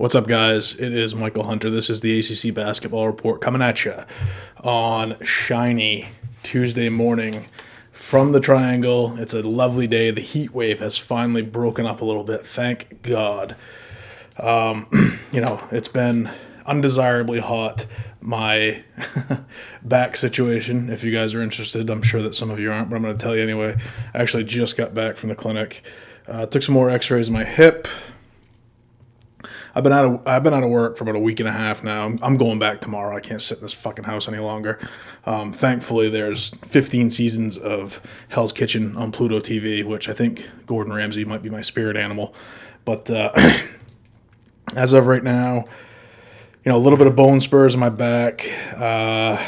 What's up, guys? It is Michael Hunter. This is the ACC Basketball Report coming at you on shiny Tuesday morning from the Triangle. It's a lovely day. The heat wave has finally broken up a little bit. Thank God. Um, you know, it's been undesirably hot. My back situation, if you guys are interested, I'm sure that some of you aren't, but I'm going to tell you anyway. I actually just got back from the clinic. Uh, took some more x-rays of my hip I've been out of I've been out of work for about a week and a half now. I'm, I'm going back tomorrow. I can't sit in this fucking house any longer. Um, thankfully, there's 15 seasons of Hell's Kitchen on Pluto TV, which I think Gordon Ramsay might be my spirit animal. But uh, as of right now, you know, a little bit of bone spurs in my back. Uh,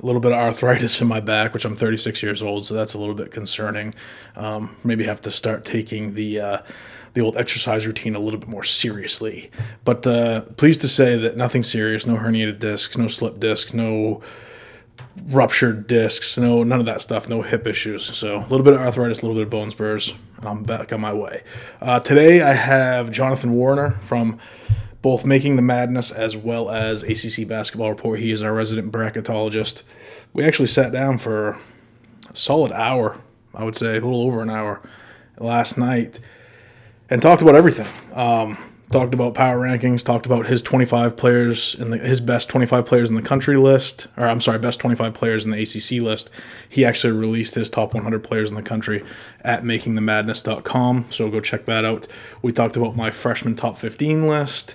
a little bit of arthritis in my back, which I'm 36 years old, so that's a little bit concerning. Um, maybe have to start taking the uh, the old exercise routine a little bit more seriously. But uh, pleased to say that nothing serious, no herniated discs, no slip discs, no ruptured discs, no none of that stuff, no hip issues. So a little bit of arthritis, a little bit of bone spurs. And I'm back on my way. Uh, today I have Jonathon Warriner from both Making the Madness as well as ACC Basketball Report. He is our resident bracketologist. We actually sat down for a solid hour, I would say, a little over an hour last night and talked about everything. Um, talked about power rankings, talked about his 25 players in the, his best 25 players in the country list, or I'm sorry, best 25 players in the ACC list. He actually released his top 100 players in the country at makingthemadness.com, so go check that out. We talked about my freshman top 15 list.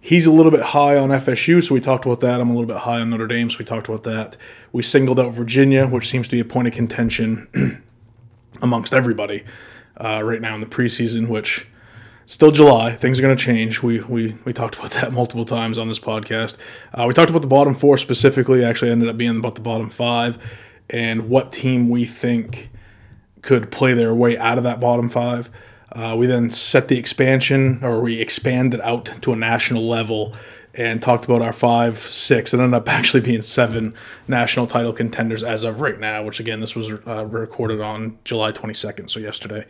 He's a little bit high on FSU, so we talked about that. I'm a little bit high on Notre Dame, so we talked about that. We singled out Virginia, which seems to be a point of contention amongst everybody uh, right now in the preseason, which still July. Things are going to change. We, we we talked about that multiple times on this podcast. Uh, we talked about the bottom four specifically. Actually, ended up being about the bottom five and what team we think could play their way out of that bottom five. Uh, we then set the expansion, or we expanded out to a national level and talked about our five, six, and ended up actually being seven national title contenders as of right now, which again, this was uh, recorded on July 22nd, so yesterday.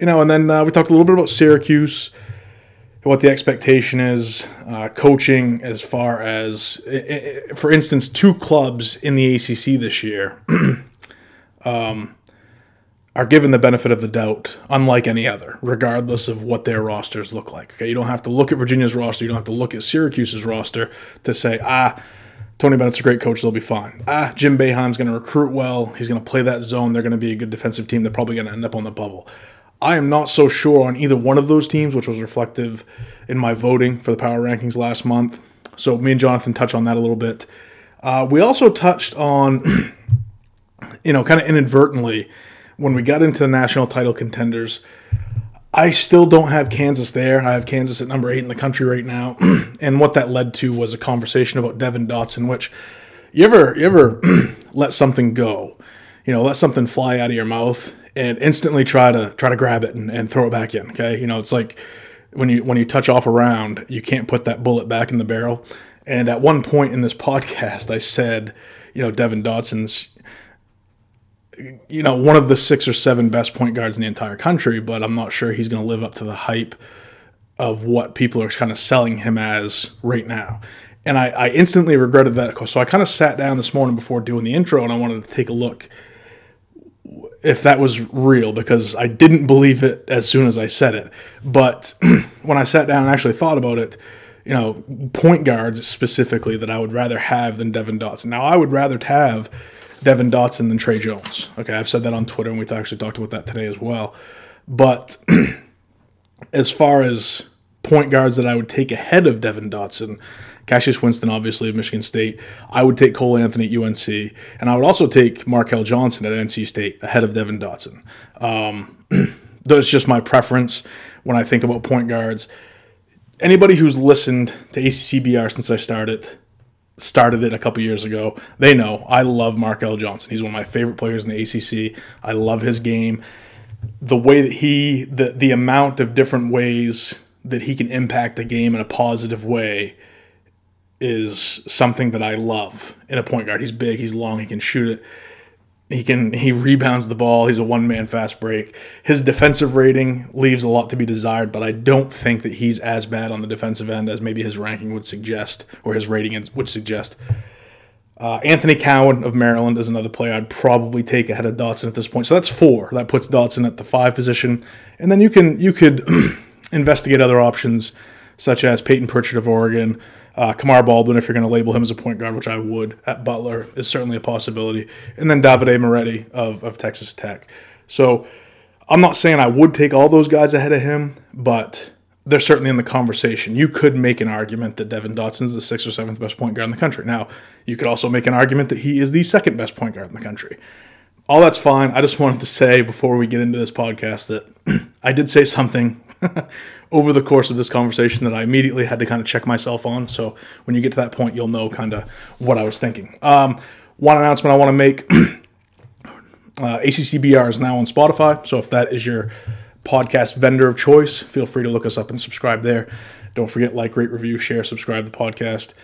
You know, and then uh, we talked a little bit about Syracuse, what the expectation is, uh, coaching as far as, for instance, two clubs in the ACC this year um, are given the benefit of the doubt, unlike any other, regardless of what their rosters look like. Okay, you don't have to look at Virginia's roster, you don't have to look at Syracuse's roster to say, ah, Tony Bennett's a great coach, they'll be fine. Ah, Jim Boeheim's going to recruit well, he's going to play that zone, they're going to be a good defensive team, they're probably going to end up on the bubble. I am not so sure on either one of those teams, which was reflective in my voting for the power rankings last month. So me and Jonathon touch on that a little bit. Uh, we also touched on, you know, kind of inadvertently when we got into the national title contenders. I still don't have Kansas there. I have Kansas at number eight in the country right now, and what that led to was a conversation about Devon Dotson, which you ever you ever let something go, you know, let something fly out of your mouth, and instantly try to try to grab it and, and throw it back in. Okay, you know it's like when you when you touch off a round, you can't put that bullet back in the barrel. And at one point in this podcast, I said, you know, Devon Dotson's, you know, one of the six or seven best point guards in the entire country, but I'm not sure he's going to live up to the hype of what people are kind of selling him as right now. And I, I instantly regretted that. So I kind of sat down this morning before doing the intro and I wanted to take a look if that was real because I didn't believe it as soon as I said it. But when I sat down and actually thought about it, you know, point guards specifically that I would rather have than Devon Dotson. Now, I would rather have Devon Dotson than Tre Jones. Okay, I've said that on Twitter and we actually talked about that today as well. But as far as point guards that I would take ahead of Devon Dotson, Cassius Winston, obviously, of Michigan State. I would take Cole Anthony at UNC. And I would also take Markell Johnson at NC State ahead of Devon Dotson. Um, that's just my preference when I think about point guards. Anybody who's listened to ACCBR since I started, started it a couple years ago, they know I love Markell Johnson. He's one of my favorite players in the ACC. I love his game. The way that he, the, the amount of different ways that he can impact the game in a positive way is something that I love in a point guard. He's big, he's long, he can shoot it. he can he rebounds the ball. He's a one man fast break. His defensive rating leaves a lot to be desired, but I don't think that he's as bad on the defensive end as maybe his ranking would suggest or his rating would suggest. Uh, Anthony Cowan of Maryland is another player I'd probably take ahead of Dotson at this point. So that's four. That puts Dotson at the five position, and then you can you could investigate other options such as Payton Pritchard of Oregon, uh, Kamar Baldwin, if you're going to label him as a point guard, which I would at Butler, is certainly a possibility. And then Davide Moretti of, of Texas Tech. So I'm not saying I would take all those guys ahead of him, but they're certainly in the conversation. You could make an argument that Devon Dotson is the sixth or seventh best point guard in the country. Now, you could also make an argument that he is the second best point guard in the country. All that's fine. I just wanted to say before we get into this podcast that I did say something over the course of this conversation that I immediately had to kind of check myself on. So when you get to that point, you'll know kind of what I was thinking. Um, one announcement I want to make uh, ACCBR is now on Spotify. So if that is your podcast vendor of choice, feel free to look us up and subscribe there. Don't forget, like, rate, review, share, subscribe to the podcast.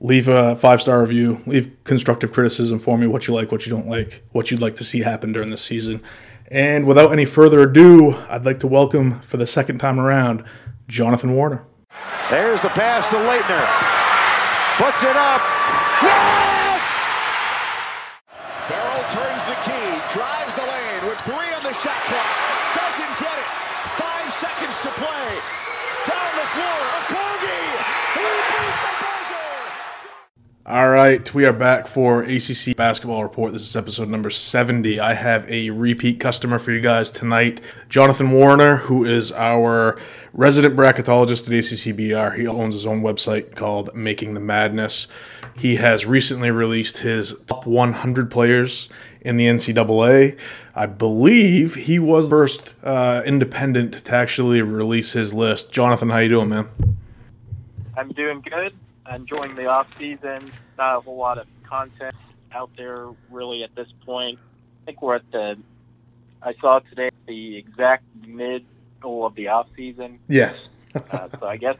Leave a five star review. Leave constructive criticism for me what you like, what you don't like, what you'd like to see happen during this season. And without any further ado, I'd like to welcome for the second time around Jonathon Warriner. There's the pass to Laettner. Puts it up. Yes! Ferrell turns the key, drives the lane with three on the shot clock. Doesn't get it. Five seconds to play. Down the floor, Okogie. He beat the buzzer. All right, we are back for ACC Basketball Report. This is episode number 70. I have a repeat customer for you guys tonight, Jonathon Warriner, who is our resident bracketologist at ACCBR. He owns his own website called Making the Madness. He has recently released his top 100 players in the NCAA. I believe he was the first uh, independent to actually release his list. Jonathon, how you doing, man? I'm doing good. Enjoying the off season. Not a whole lot of content out there really at this point. I think we're at the. I saw today the exact middle of the off season. Yes. Uh, so I guess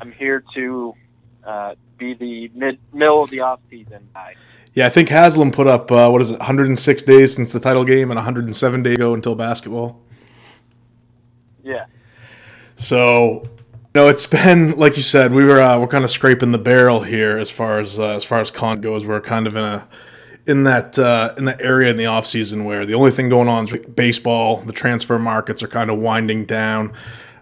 I'm here to uh, be the mid middle of the off season guy. Yeah, I think Haslam put up uh, what is it, 106 days since the title game and 107 days ago until basketball. Yeah. So, no, it's been like you said. We were uh, we're kind of scraping the barrel here as far as uh, as far as con goes. We're kind of in a in that uh, in that area in the off season where the only thing going on is baseball. The transfer markets are kind of winding down.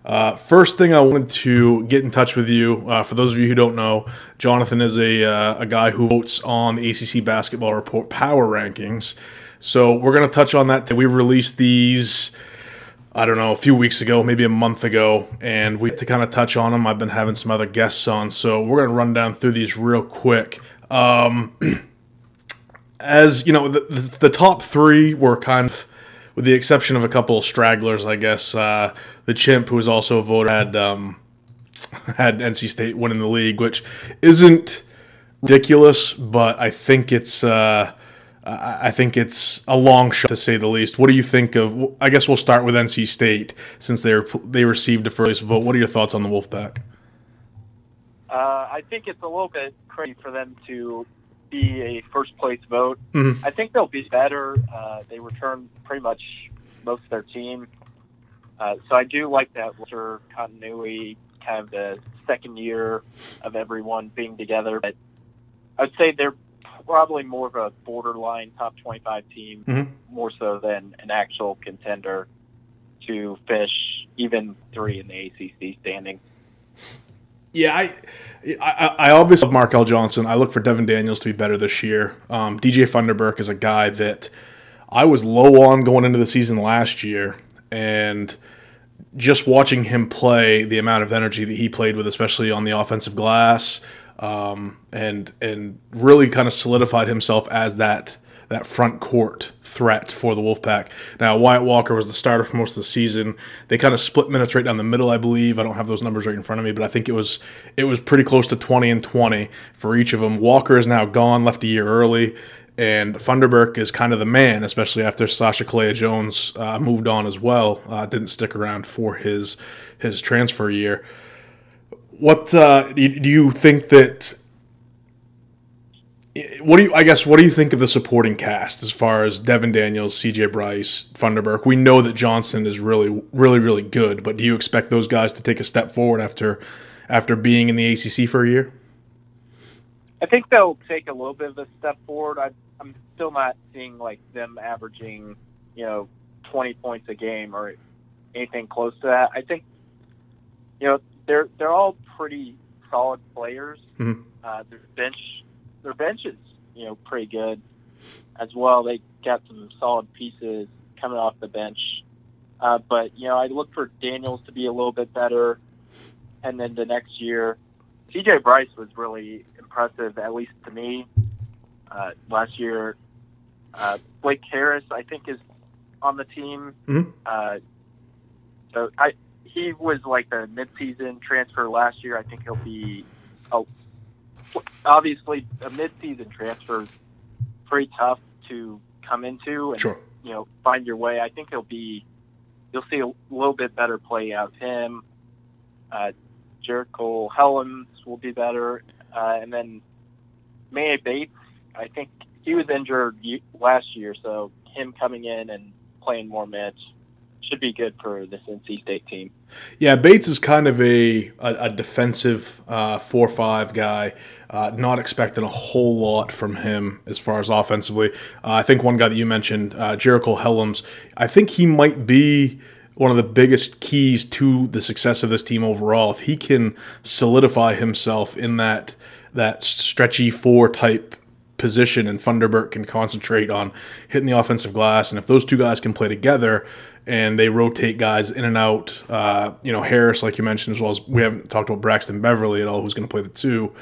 Uh, first thing I wanted to get in touch with you. Uh, for those of you who don't know, Jonathon is a uh, a guy who votes on the ACC Basketball Report Power Rankings. So we're going to touch on that. We released these. I don't know, a few weeks ago, maybe a month ago, and we to kind of touch on them. I've been having some other guests on, so we're going to run down through these real quick. Um, as you know, the, the, top three were kind of, with the exception of a couple of stragglers, I guess. Uh, the chimp, who was also a voter, had um, had NC State winning the league, which isn't ridiculous, but I think it's. Uh, I think it's a long shot to say the least. What do you think of? I guess we'll start with NC State since they they received a first vote. What are your thoughts on the Wolfpack? Uh, I think it's a little bit crazy for them to be a first place vote. Mm-hmm. I think they'll be better. Uh, they return pretty much most of their team, uh, so I do like that winter continuity, kind of the second year of everyone being together. But I'd say they're probably more of a borderline top 25 team, mm-hmm. more so than an actual contender to finish even three in the ACC standings. Yeah, I, I, I obviously love Markell Johnson. I look for Devon Daniels to be better this year. Um, DJ Funderburk is a guy that I was low on going into the season last year, and just watching him play, the amount of energy that he played with, especially on the offensive glass, um, and and really kind of solidified himself as that that front court threat for the Wolfpack. Now Wyatt Walker was the starter for most of the season. They kind of split minutes right down the middle, I believe. I don't have those numbers right in front of me, but I think it was it was pretty close to 20 and 20 for each of them. Walker is now gone, left a year early. And Funderburk is kind of the man, especially after Sasha Killeya-Jones uh, moved on as well. Uh, didn't stick around for his his transfer year. What uh, do you think that what do you? I guess what do you think of the supporting cast as far as Devon Daniels, C.J. Bryce, Funderburk? We know that Johnson is really, really, really good, but do you expect those guys to take a step forward after after being in the ACC for a year? I think they'll take a little bit of a step forward. I, I'm still not seeing like them averaging, you know, 20 points a game or anything close to that. I think, you know, they're they're all pretty solid players. Mhm. Uh, their bench, their bench is you know pretty good as well. They got some solid pieces coming off the bench. Uh, but you know, I look for Daniels to be a little bit better, and then the next year, CJ Bryce was really impressive, at least to me. Uh, last year, uh, Blake Harris, I think, is on the team. Mhm. Uh, so I he was like the midseason transfer last year. I think he'll be a, obviously a midseason transfer is pretty tough to come into and Sure. you know find your way. I think he'll be you'll see a little bit better play out of him. Uh, Jericole Hellems will be better, uh, and then Manny Bates. I think he was injured last year, so him coming in and playing more minutes should be good for this NC State team. Yeah, Bates is kind of a a, a defensive uh, four five guy. Uh, not expecting a whole lot from him as far as offensively. Uh, I think one guy that you mentioned, uh, Jericole Hellems, I think he might be one of the biggest keys to the success of this team overall. If he can solidify himself in that that stretchy four type position and Funderburk can concentrate on hitting the offensive glass. And if those two guys can play together and they rotate guys in and out, uh, you know, Harris, like you mentioned, as well as we haven't talked about Braxton Beverly at all, who's going to play the two.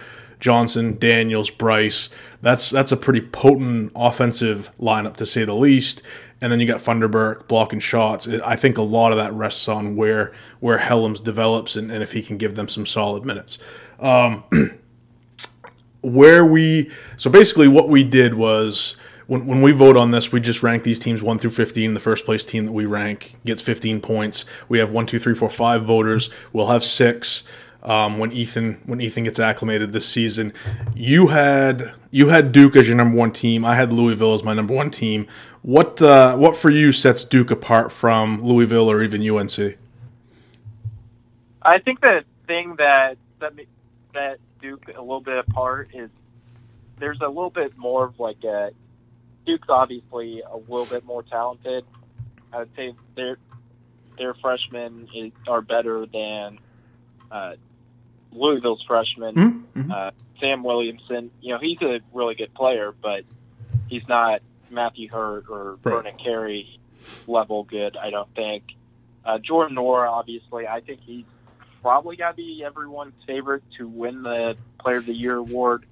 Johnson, Daniels, Bryce. That's that's a pretty potent offensive lineup to say the least. And then you got Funderburk blocking shots. I think a lot of that rests on where where Hellems develops and, and if he can give them some solid minutes where we so basically what we did was when, when we vote on this we just rank these teams 1 through 15 the first place team that we rank gets 15 points. We have 1 2 3 4 5 voters. We'll have six um, when ethan when ethan gets acclimated this season. You had you had duke as your number one team. I had louisville as my number one team. What uh, what for you sets duke apart from louisville or even unc I think the thing that that that Duke a little bit apart is there's a little bit more of like a Duke's obviously a little bit more talented. I would say their their freshmen is, are better than uh, Louisville's freshmen. Mhm. Uh, Sam Williamson, you know, he's a really good player, but he's not Matthew Hurt or Right. Vernon Carey level good. I don't think. Uh, Jordan Nwora, obviously, I think he's probably got to be everyone's favorite to win the Player of the Year award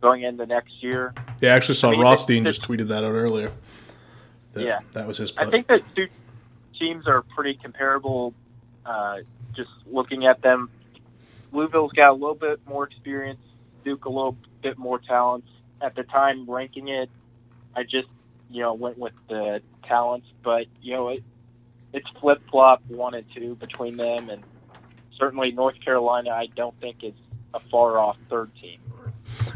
going into next year. yeah i actually saw I mean, rothstein just tweeted that out earlier that, Yeah. that was his I think that two teams are pretty comparable. Uh, just looking at them, Louisville's got a little bit more experience. Duke a little bit more talent. At the time ranking it, I just you know went with the talents, but you know it, it's flip flop one and two between them, and certainly North Carolina I don't think is a far off third team.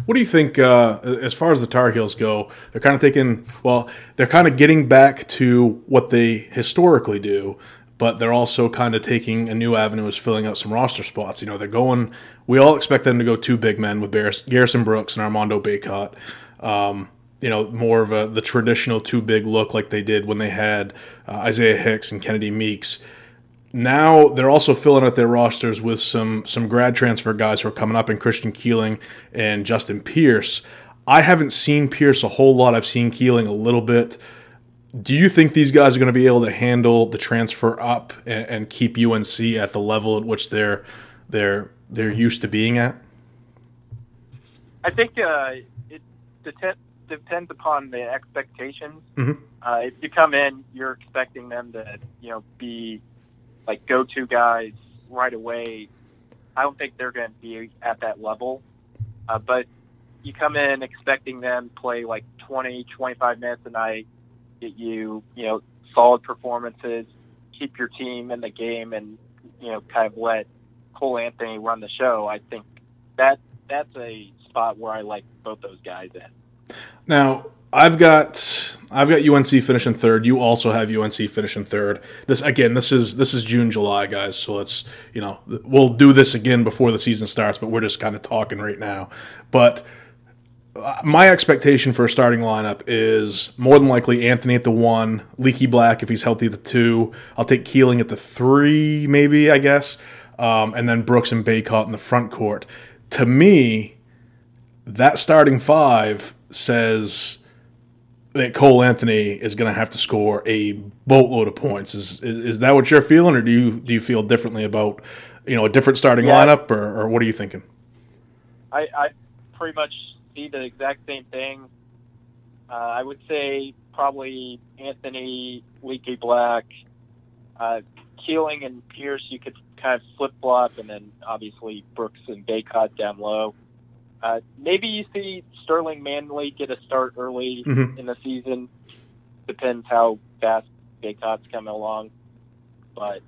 What do you think uh, as far as the Tar Heels go? They're kind of taking, well, they're kind of getting back to what they historically do, but they're also kind of taking a new avenue as filling out some roster spots. You know, they're going, we all expect them to go two big men with Garrison Brooks and Armando Bacot. Um, you know, more of a the traditional two big look like they did when they had uh, Isaiah Hicks and Kennedy Meeks now they're also filling out their rosters with some some grad transfer guys who are coming up in Christian Keeling and Justin Pierce. I haven't seen Pierce a whole lot. I've seen Keeling a little bit. Do you think these guys are going to be able to handle the transfer up and, and keep UNC at the level at which they're they're they're used to being at? I think uh, it deten- depends upon the expectations. Mhm. Uh, if you come in, you're expecting them to, you know, be like go-to guys right away. I don't think they're going to be at that level. Uh, but you come in expecting them to play like 20, 25 minutes a night, get you, you know, solid performances, keep your team in the game, and you know, kind of let Cole Anthony run the show. I think that that's a spot where I like both those guys in. Now, I've got I've got UNC finishing third. You also have UNC finishing third. This again, this is this is June, July, guys. So let's you know we'll do this again before the season starts, but we're just kind of talking right now. But uh, my expectation for a starting lineup is more than likely Anthony at the one, Leaky Black if he's healthy at the two. I'll take Keeling at the three, maybe I guess, um, and then Brooks and Bacot in the front court. To me, that starting five says that Cole Anthony is going to have to score a boatload of points. Is, is, is that what you're feeling, or do you do you feel differently about you know a different starting yeah. lineup, or, or what are you thinking? I, I pretty much see the exact same thing. Uh, I would say probably Anthony, Leaky Black, uh, Keeling, and Pierce. You could kind of flip flop, and then obviously Brooks and Bacot down low. Uh, maybe you see Sterling Manley get a start early mm-hmm. in the season. Depends how fast Bacot's coming along. But,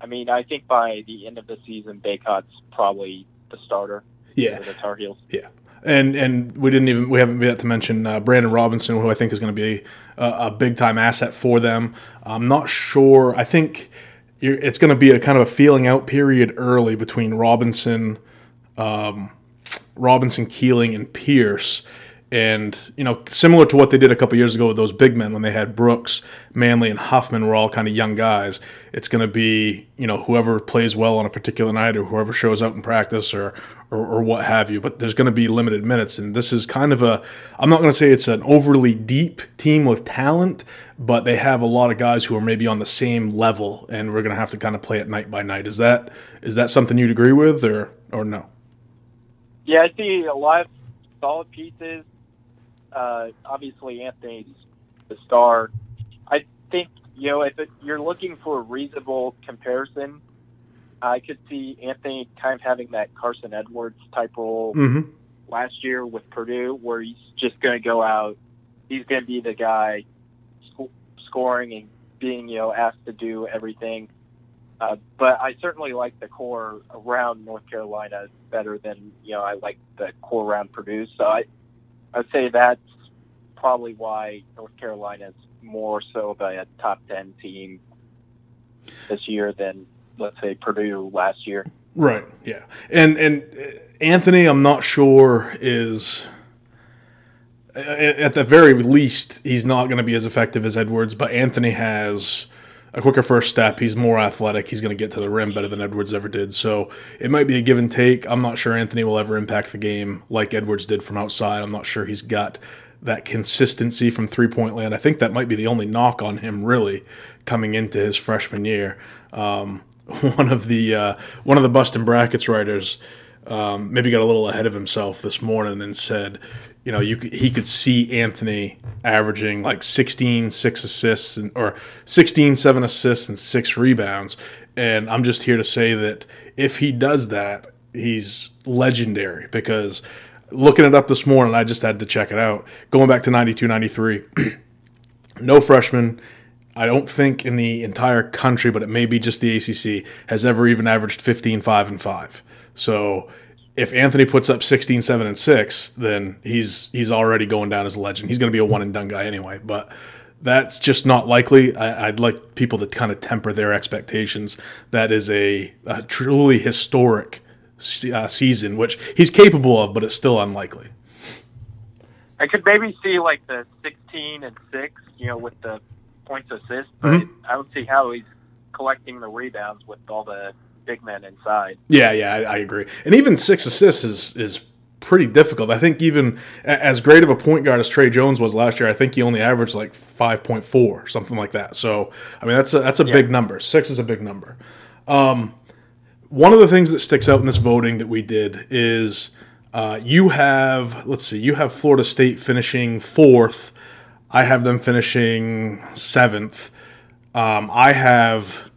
I mean, I think by the end of the season, Bacot's probably the starter yeah. the Tar Heels. Yeah. And and we didn't even we haven't yet to mention uh, Brandon Robinson, who I think is going to be a, a big time asset for them. I'm not sure. I think it's going to be a kind of a feeling out period early between Robinson, um, Robinson, Keeling, and Pierce. And, you know, similar to what they did a couple years ago with those big men when they had Brooks, Manley, and Huffman were all kind of young guys. It's going to be, you know, whoever plays well on a particular night or whoever shows out in practice or, or, or what have you. But there's going to be limited minutes. And this is kind of a, I'm not going to say it's an overly deep team with talent, but they have a lot of guys who are maybe on the same level. And we're going to have to kind of play it night by night. Is that is that something you'd agree with or, or no? Yeah, I see a lot of solid pieces. Uh, obviously, Anthony's the star. I think you know if it, you're looking for a reasonable comparison, I could see Anthony kind of having that Carson Edwards type role mm-hmm. last year with Purdue, where he's just going to go out. He's going to be the guy sc- scoring and being you know asked to do everything. Uh, but I certainly like the core around North Carolina better than you know I like the core around Purdue. So I I'd say that's probably why North Carolina is more so of a top ten team this year than let's say Purdue last year. Right. Yeah. And and Anthony, I'm not sure is at the very least he's not going to be as effective as Edwards, but Anthony has a quicker first step. He's more athletic. He's going to get to the rim better than Edwards ever did. So it might be a give and take. I'm not sure Anthony will ever impact the game like Edwards did from outside. I'm not sure he's got that consistency from three point land. I think that might be the only knock on him really coming into his freshman year. Um, one of the uh, one of the Bustin' Brackets writers um, maybe got a little ahead of himself this morning and said, you know, you he could see Anthony averaging like 16, six assists, and, or 16, seven assists and six rebounds. And I'm just here to say that if he does that, he's legendary because looking it up this morning, I just had to check it out. Going back to 92, 93, no freshman. I don't think in the entire country, but it may be just the ACC, has ever even averaged 15, 5, and 5. So if Anthony puts up 16, 7, and 6, then he's he's already going down as a legend. He's going to be a one and done guy anyway, but that's just not likely. I, would like people to kind of temper their expectations. That is a, a truly historic uh, season, which he's capable of, but it's still unlikely. I could maybe see like the 16 and 6, you know, with the points assist, but mm-hmm. I don't see how he's collecting the rebounds with all the big men inside. Yeah, yeah, I, I agree. And even six assists is is pretty difficult. I think even as great of a point guard as Tre Jones was last year, I think he only averaged like five point four, something like that. So I mean that's a, that's a yeah. big number. Six is a big number. Um, one of the things that sticks out in this voting that we did is uh, you have let's see, you have Florida State finishing fourth. I have them finishing seventh. Um, I have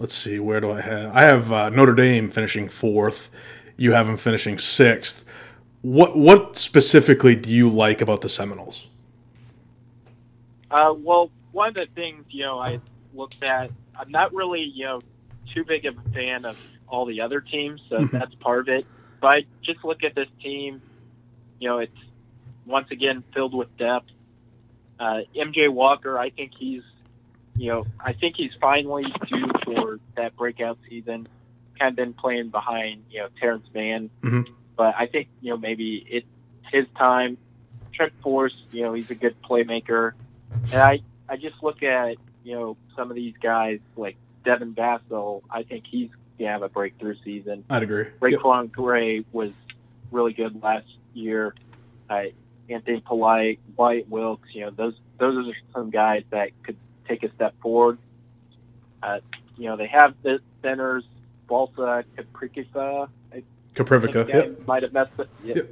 let's see, where do I have? I have uh, Notre Dame finishing fourth. You have them finishing sixth. What what specifically do you like about the Seminoles? Uh, well, one of the things you know I looked at, I'm not really you know too big of a fan of all the other teams, so mm-hmm. that's part of it. But I just look at this team. You know, it's once again filled with depth. Uh, MJ Walker, I think he's, you know, I think he's finally due for that breakout season. Kind of been playing behind, you know, Terance Mann, Mhm. but I think you know maybe it's his time. Trent Forrest, you know, he's a good playmaker, and I I just look at you know some of these guys like Devin Vassell. I think he's gonna have a breakthrough season. I'd agree. Yep. RaiQuan Gray was really good last year. Uh, Anthony Polite, Wyatt Wilkes, you know, those those are some guys that could take a step forward. Uh, you know, they have the centers, Balsa Koprivica, I Koprivica. think Yep. Might have messed it. Yeah. Yep.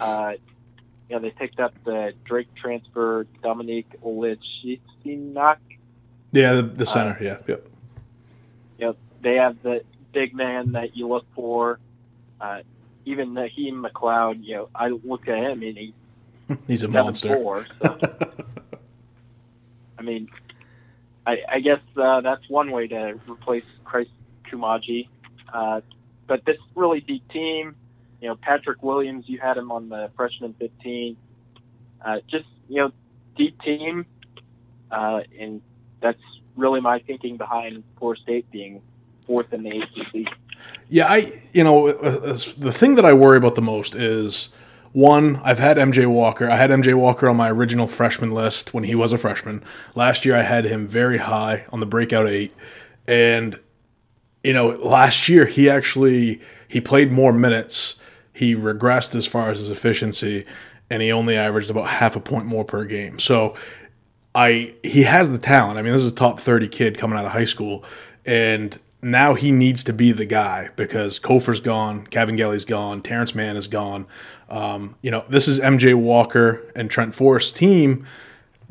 Uh, you know, they picked up the Drake transfer, Dominik Olejniczak. Yeah, the, the center. Uh, yeah. Yep. you know, they have the big man that you look for. Uh, even Naheem McLeod, you know, I look at him and he's He's a seven monster. four. So, I mean, I, I guess uh, that's one way to replace Christ Koumadje. Uh, but this really deep team, you know, Patrick Williams, you had him on the freshman 15. Uh, just you know, deep team, uh, and that's really my thinking behind Florida State being fourth in the ACC. Yeah, I you know uh, uh, the thing that I worry about the most is one. I've had MJ Walker. I had MJ Walker on my original freshman list when he was a freshman. Last year, I had him very high on the breakout eight, and you know last year he actually he played more minutes. He regressed as far as his efficiency, and he only averaged about half a point more per game. So I he has the talent. I mean, this is a top 30 kid coming out of high school and now he needs to be the guy because Cofer's gone, Kabengele's gone, Terance Mann is gone. Um, you know, this is MJ Walker and Trent Forrest's team.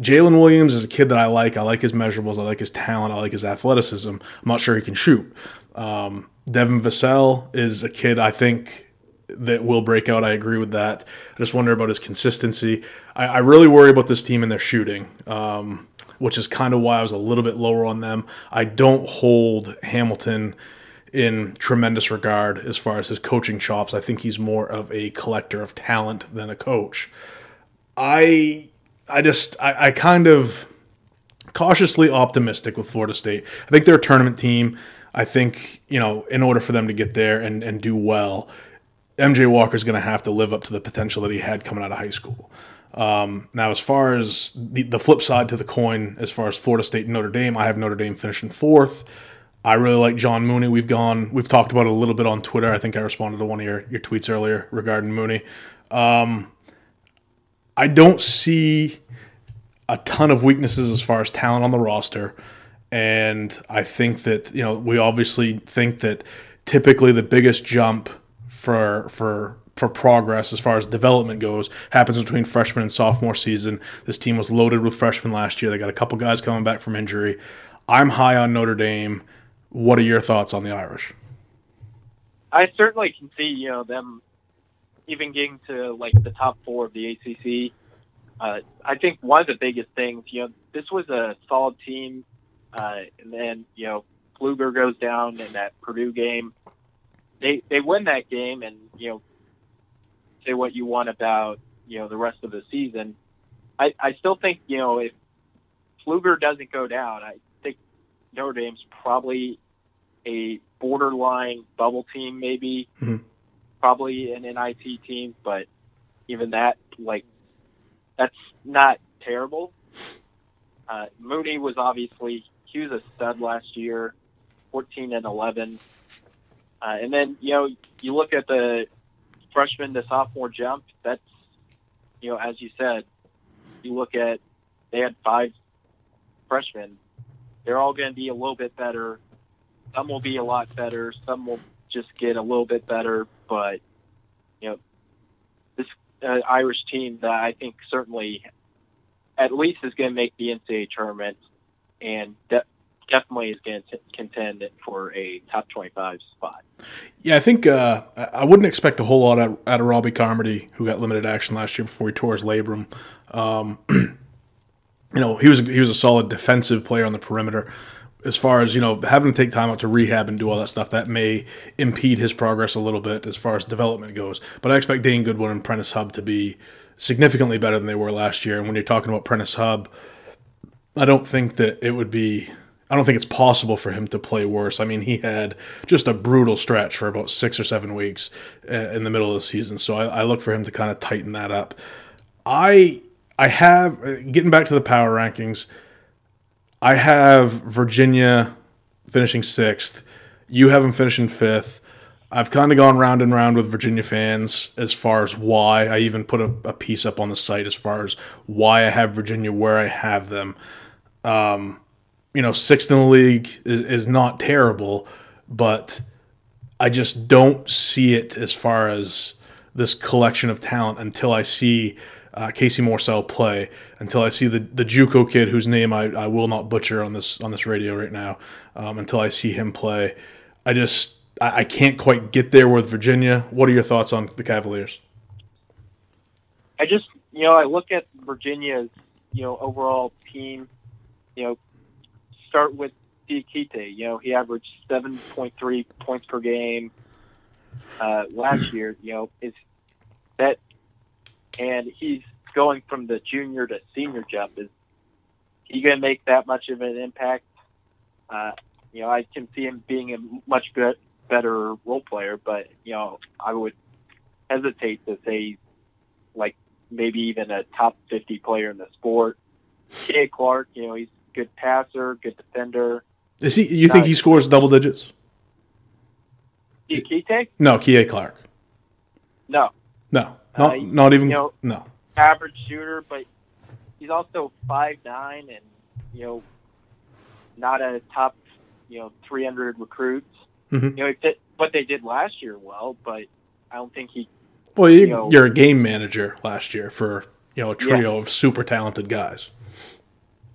Jalen Williams is a kid that I like. I like his measurables. I like his talent. I like his athleticism. I'm not sure he can shoot. Um, Devin Vassell is a kid I think that will break out. I agree with that. I just wonder about his consistency. I, I really worry about this team and their shooting, um, which is kind of why I was a little bit lower on them. I don't hold Hamilton in tremendous regard as far as his coaching chops. I think he's more of a collector of talent than a coach. I I just I, I kind of cautiously optimistic with Florida State. I think they're a tournament team. I think, you know, in order for them to get there and, and do well, MJ Walker's going to have to live up to the potential that he had coming out of high school. Um, now, as far as the, the flip side to the coin, as far as Florida State and Notre Dame, I have Notre Dame finishing fourth. I really like John Mooney. We've gone, we've talked about it a little bit on Twitter. I think I responded to one of your, your tweets earlier regarding Mooney. Um, I don't see a ton of weaknesses as far as talent on the roster. And I think that, you know, we obviously think that typically the biggest jump for for for progress as far as development goes happens between freshman and sophomore season. This team was loaded with freshmen last year. They got a couple guys coming back from injury. I'm high on Notre Dame. What are your thoughts on the Irish? I certainly can see, you know, them even getting to like the top four of the ACC. Uh, I think one of the biggest things, you know, this was a solid team, uh, and then you know, Pflueger goes down in that Purdue game. They they win that game, and you know, say what you want about you know the rest of the season. I I still think you know if Pflueger doesn't go down, I Notre Dame's probably a borderline bubble team, maybe Mhm. probably an NIT team, but even that, like, that's not terrible. Uh, Mooney was obviously he was a stud last year, 14 and 11, uh, and then you know you look at the freshman to sophomore jump. That's you know as you said, you look at they had five freshmen. They're all going to be a little bit better. Some will be a lot better. Some will just get a little bit better. But you know, this uh, Irish team that I think certainly, at least, is going to make the NCAA tournament, and de- definitely is going to contend for a top twenty-five spot. Yeah, I think uh, I wouldn't expect a whole lot out, out of Robby Carmody, who got limited action last year before he tore his labrum. Um, you know, he was he was a solid defensive player on the perimeter. as far as you know having to take time out to rehab and do all that stuff that may impede his progress a little bit as far as development goes. But i expect dane goodwin and prentiss hubb to be significantly better than they were last year. And when you're talking about prentiss hubb i don't think that it would be i don't think it's possible for him to play worse. I mean he had just a brutal stretch for about six or seven weeks uh, in the middle of the season. So i, I look for him to kind of tighten that up. I i have uh, getting back to the power rankings I have Virginia finishing sixth. You have them finishing fifth. I've kind of gone round and round with Virginia fans as far as why. I even put a, a, piece up on the site as far as why I have Virginia where I have them. Um, you know, sixth in the league is, is not terrible, but I just don't see it as far as this collection of talent until I see uh, Casey Morsell play until I see the the JUCO kid whose name I, I will not butcher on this on this radio right now. Um, until I see him play, I just I, I can't quite get there with Virginia. What are your thoughts on the Cavaliers? I just you know I look at Virginia's you know overall team. You know, start with Diakite. You know he averaged seven point three points per game uh, last year. You know is that and he's going from the junior to senior jump. Is he going to make that much of an impact? Uh, you know, I can see him being a much be- better role player, but you know, I would hesitate to say like maybe even a top 50 player in the sport. Kihei Clark, you know, he's a good passer, good defender. Is he? You think he scores double digits? Kite? No, Kihei Clark. No. No. Not, uh, not even. You know, no. Average shooter, but he's also five nine and you know not a top you know 300 recruits. Mm-hmm. You know did what they did last year well, but I don't think he. Well, you're, you know, you're a game manager last year for you know a trio yeah. of super talented guys.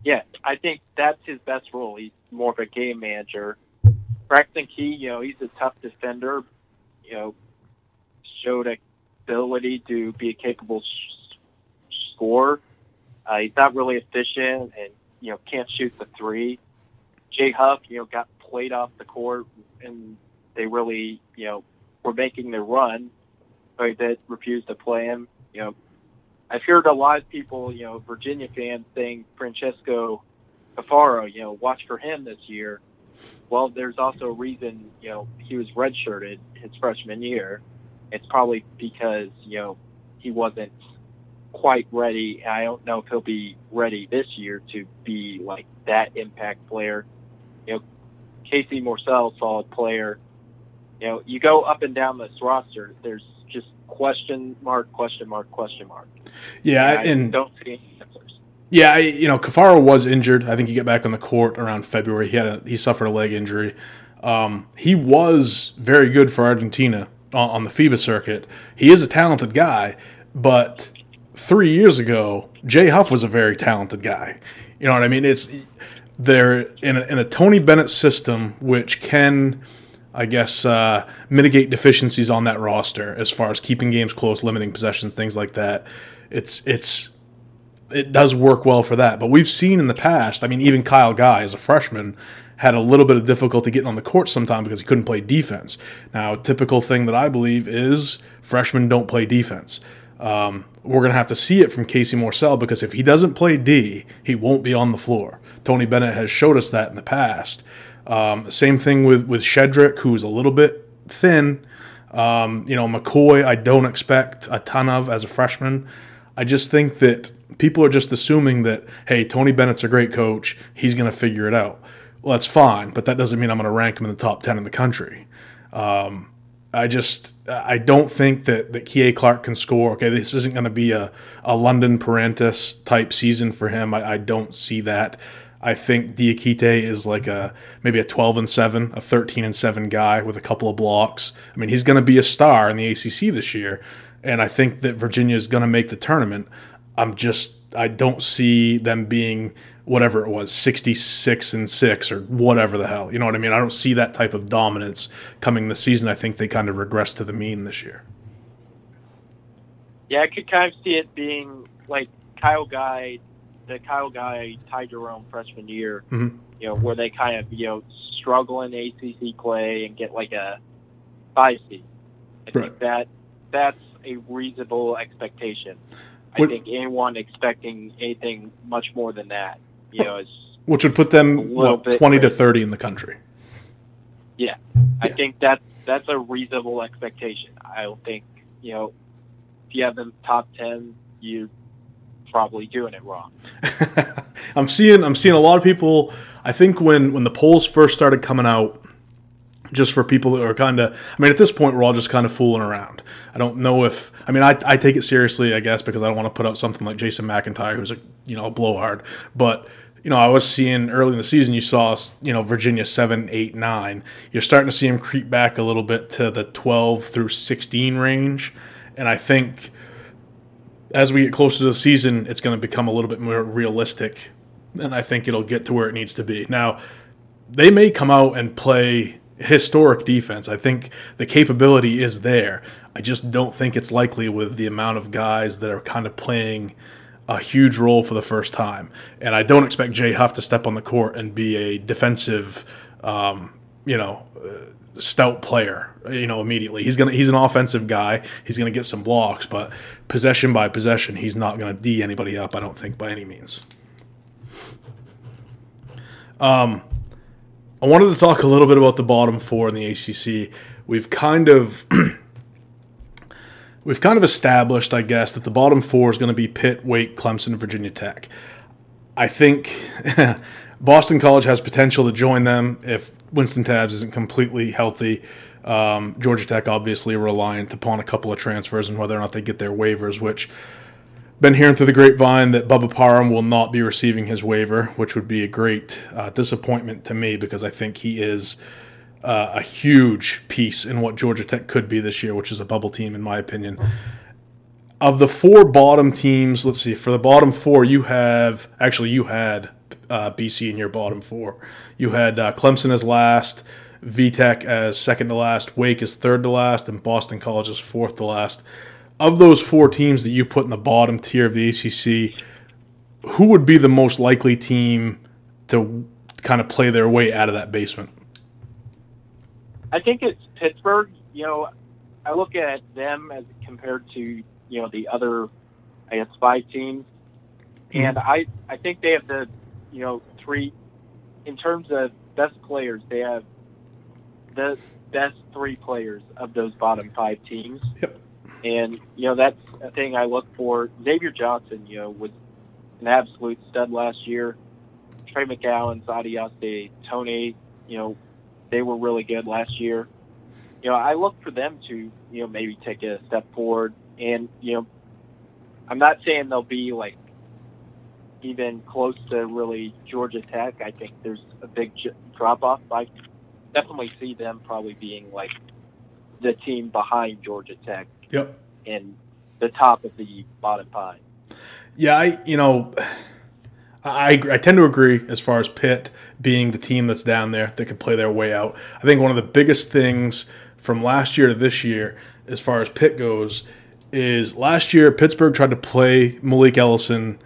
Yeah, I think that's his best role. He's more of a game manager. Braxton Key, you know, he's a tough defender. You know, showed a ability to be a capable sh- scorer. Uh, he's not really efficient and, you know, can't shoot the three. Jay Huff, you know, got played off the court and they really, you know, were making their run, but they refused to play him. You know, I've heard a lot of people, you know, Virginia fans saying Francesco Caffaro, you know, watch for him this year. Well, there's also a reason, you know, he was redshirted his freshman year it's probably because you know he wasn't quite ready. I don't know if he'll be ready this year to be like that impact player. You know, Casey Morsell, solid player. You know, you go up and down this roster. There's just question mark, question mark, question mark. Yeah, and, and don't see answers. Yeah, I, you know, Caffaro was injured. I think he got back on the court around February. He had a, he suffered a leg injury. Um, he was very good for Argentina on the FIBA circuit. He is a talented guy, but three years ago, Jay Huff was a very talented guy. You know what I mean? It's they're in a, in a Tony Bennett system, which can, I guess, uh, mitigate deficiencies on that roster as far as keeping games close, limiting possessions, things like that. It's it's it does work well for that. But we've seen in the past. I mean, even Kyle Guy as a freshman had a little bit of difficulty getting on the court sometimes because he couldn't play defense. Now, typical thing that I believe is freshmen don't play defense. Um, we're going to have to see it from Casey Morsell because if he doesn't play D, he won't be on the floor. Tony Bennett has showed us that in the past. Um, same thing with with Shedrick, who's a little bit thin. Um, you know, McKoy, I don't expect a ton of as a freshman. I just think that people are just assuming that, hey, Tony Bennett's a great coach. He's going to figure it out well, that's fine, but that doesn't mean I'm going to rank him in the top 10 in the country. Um, I just I don't think that that Kihei Clark can score. Okay, this isn't going to be a, a London Perrantes type season for him. I, I don't see that. I think Diakite is like a maybe a 12 and 7, a 13 and 7 guy with a couple of blocks. I mean, he's going to be a star in the ACC this year, and I think that Virginia is going to make the tournament. I'm just I don't see them being whatever it was 66 and 6 or whatever the hell you know what i mean i don't see that type of dominance coming this season i think they kind of regress to the mean this year yeah i could kind of see it being like kyle guy the kyle guy ty jerome freshman year mm-hmm. you know, where they kind of you know struggle in ACC play and get like a five seed. I Right. think that that's a reasonable expectation. I What- think anyone expecting anything much more than that, you know, is Which would put them what twenty to thirty in the country. yeah. I think that that's a reasonable expectation. I don't think you know if you have them top ten, you probably doing it wrong. I'm seeing I'm seeing a lot of people. I think when when the polls first started coming out, just for people that are kind of. I mean, at this point, we're all just kind of fooling around. I don't know if. I mean, I, I take it seriously, I guess, because I don't want to put out something like Jason McIntyre, who's a you know a blowhard. But you know, I was seeing early in the season, you saw you know Virginia seven, eight, nine. You're starting to see him creep back a little bit to the twelve through sixteen range, and I think as we get closer to the season, it's going to become a little bit more realistic, and I think it'll get to where it needs to be. Now, they may come out and play historic defense. I think the capability is there. I just don't think it's likely with the amount of guys that are kind of playing a huge role for the first time. And I don't expect Jay Huff to step on the court and be a defensive, um, you know, uh, stout player. You know, immediately he's gonna he's an offensive guy. He's gonna get some blocks, but possession by possession, he's not gonna d anybody up. I don't think by any means. Um, I wanted to talk a little bit about the bottom four in the ACC. We've kind of we've kind of established, I guess, that the bottom four is going to be Pitt, Wake, Clemson, Virginia Tech. I think Boston College has potential to join them if Wynston Tabbs isn't completely healthy. Um, Georgia Tech obviously reliant upon a couple of transfers and whether or not they get their waivers, which been hearing through the grapevine that Bubba Parham will not be receiving his waiver, which would be a great uh, disappointment to me because I think he is uh, a huge piece in what Georgia Tech could be this year, which is a bubble team in my opinion. Of the four bottom teams, let's see, for the bottom four, you have actually you had uh, BC in your bottom four. You had uh, Clemson as last, VTech as second to last, Wake as third to last, and Boston College as fourth to last of those four teams that you put in the bottom tier of the ACC, who would be the most likely team to kind of play their way out of that basement? I think it's Pittsburgh. You know, I look at them as compared to you know the other, I guess five teams, mm-hmm. and I I think they have the you know three in terms of best players. They have the best three players of those bottom five teams. Yep. And you know that's a thing I look for. Xavier Johnson, you know, was an absolute stud last year. Trey McGowan, Sadiaste, Toney, you know, they were really good last year. You know, I look for them to, you know, maybe take a step forward. And, you know, I'm not saying they'll be like even close to really Georgia Tech. I think there's a big j- drop off. I definitely see them probably being like the team behind Georgia Tech Yep. in the top of the bottom five. Yeah, I you know, I I tend to agree as far as Pitt being the team that's down there that could play their way out. I think one of the biggest things from last year to this year, as far as Pitt goes, is last year Pittsburgh tried to play Malik Ellison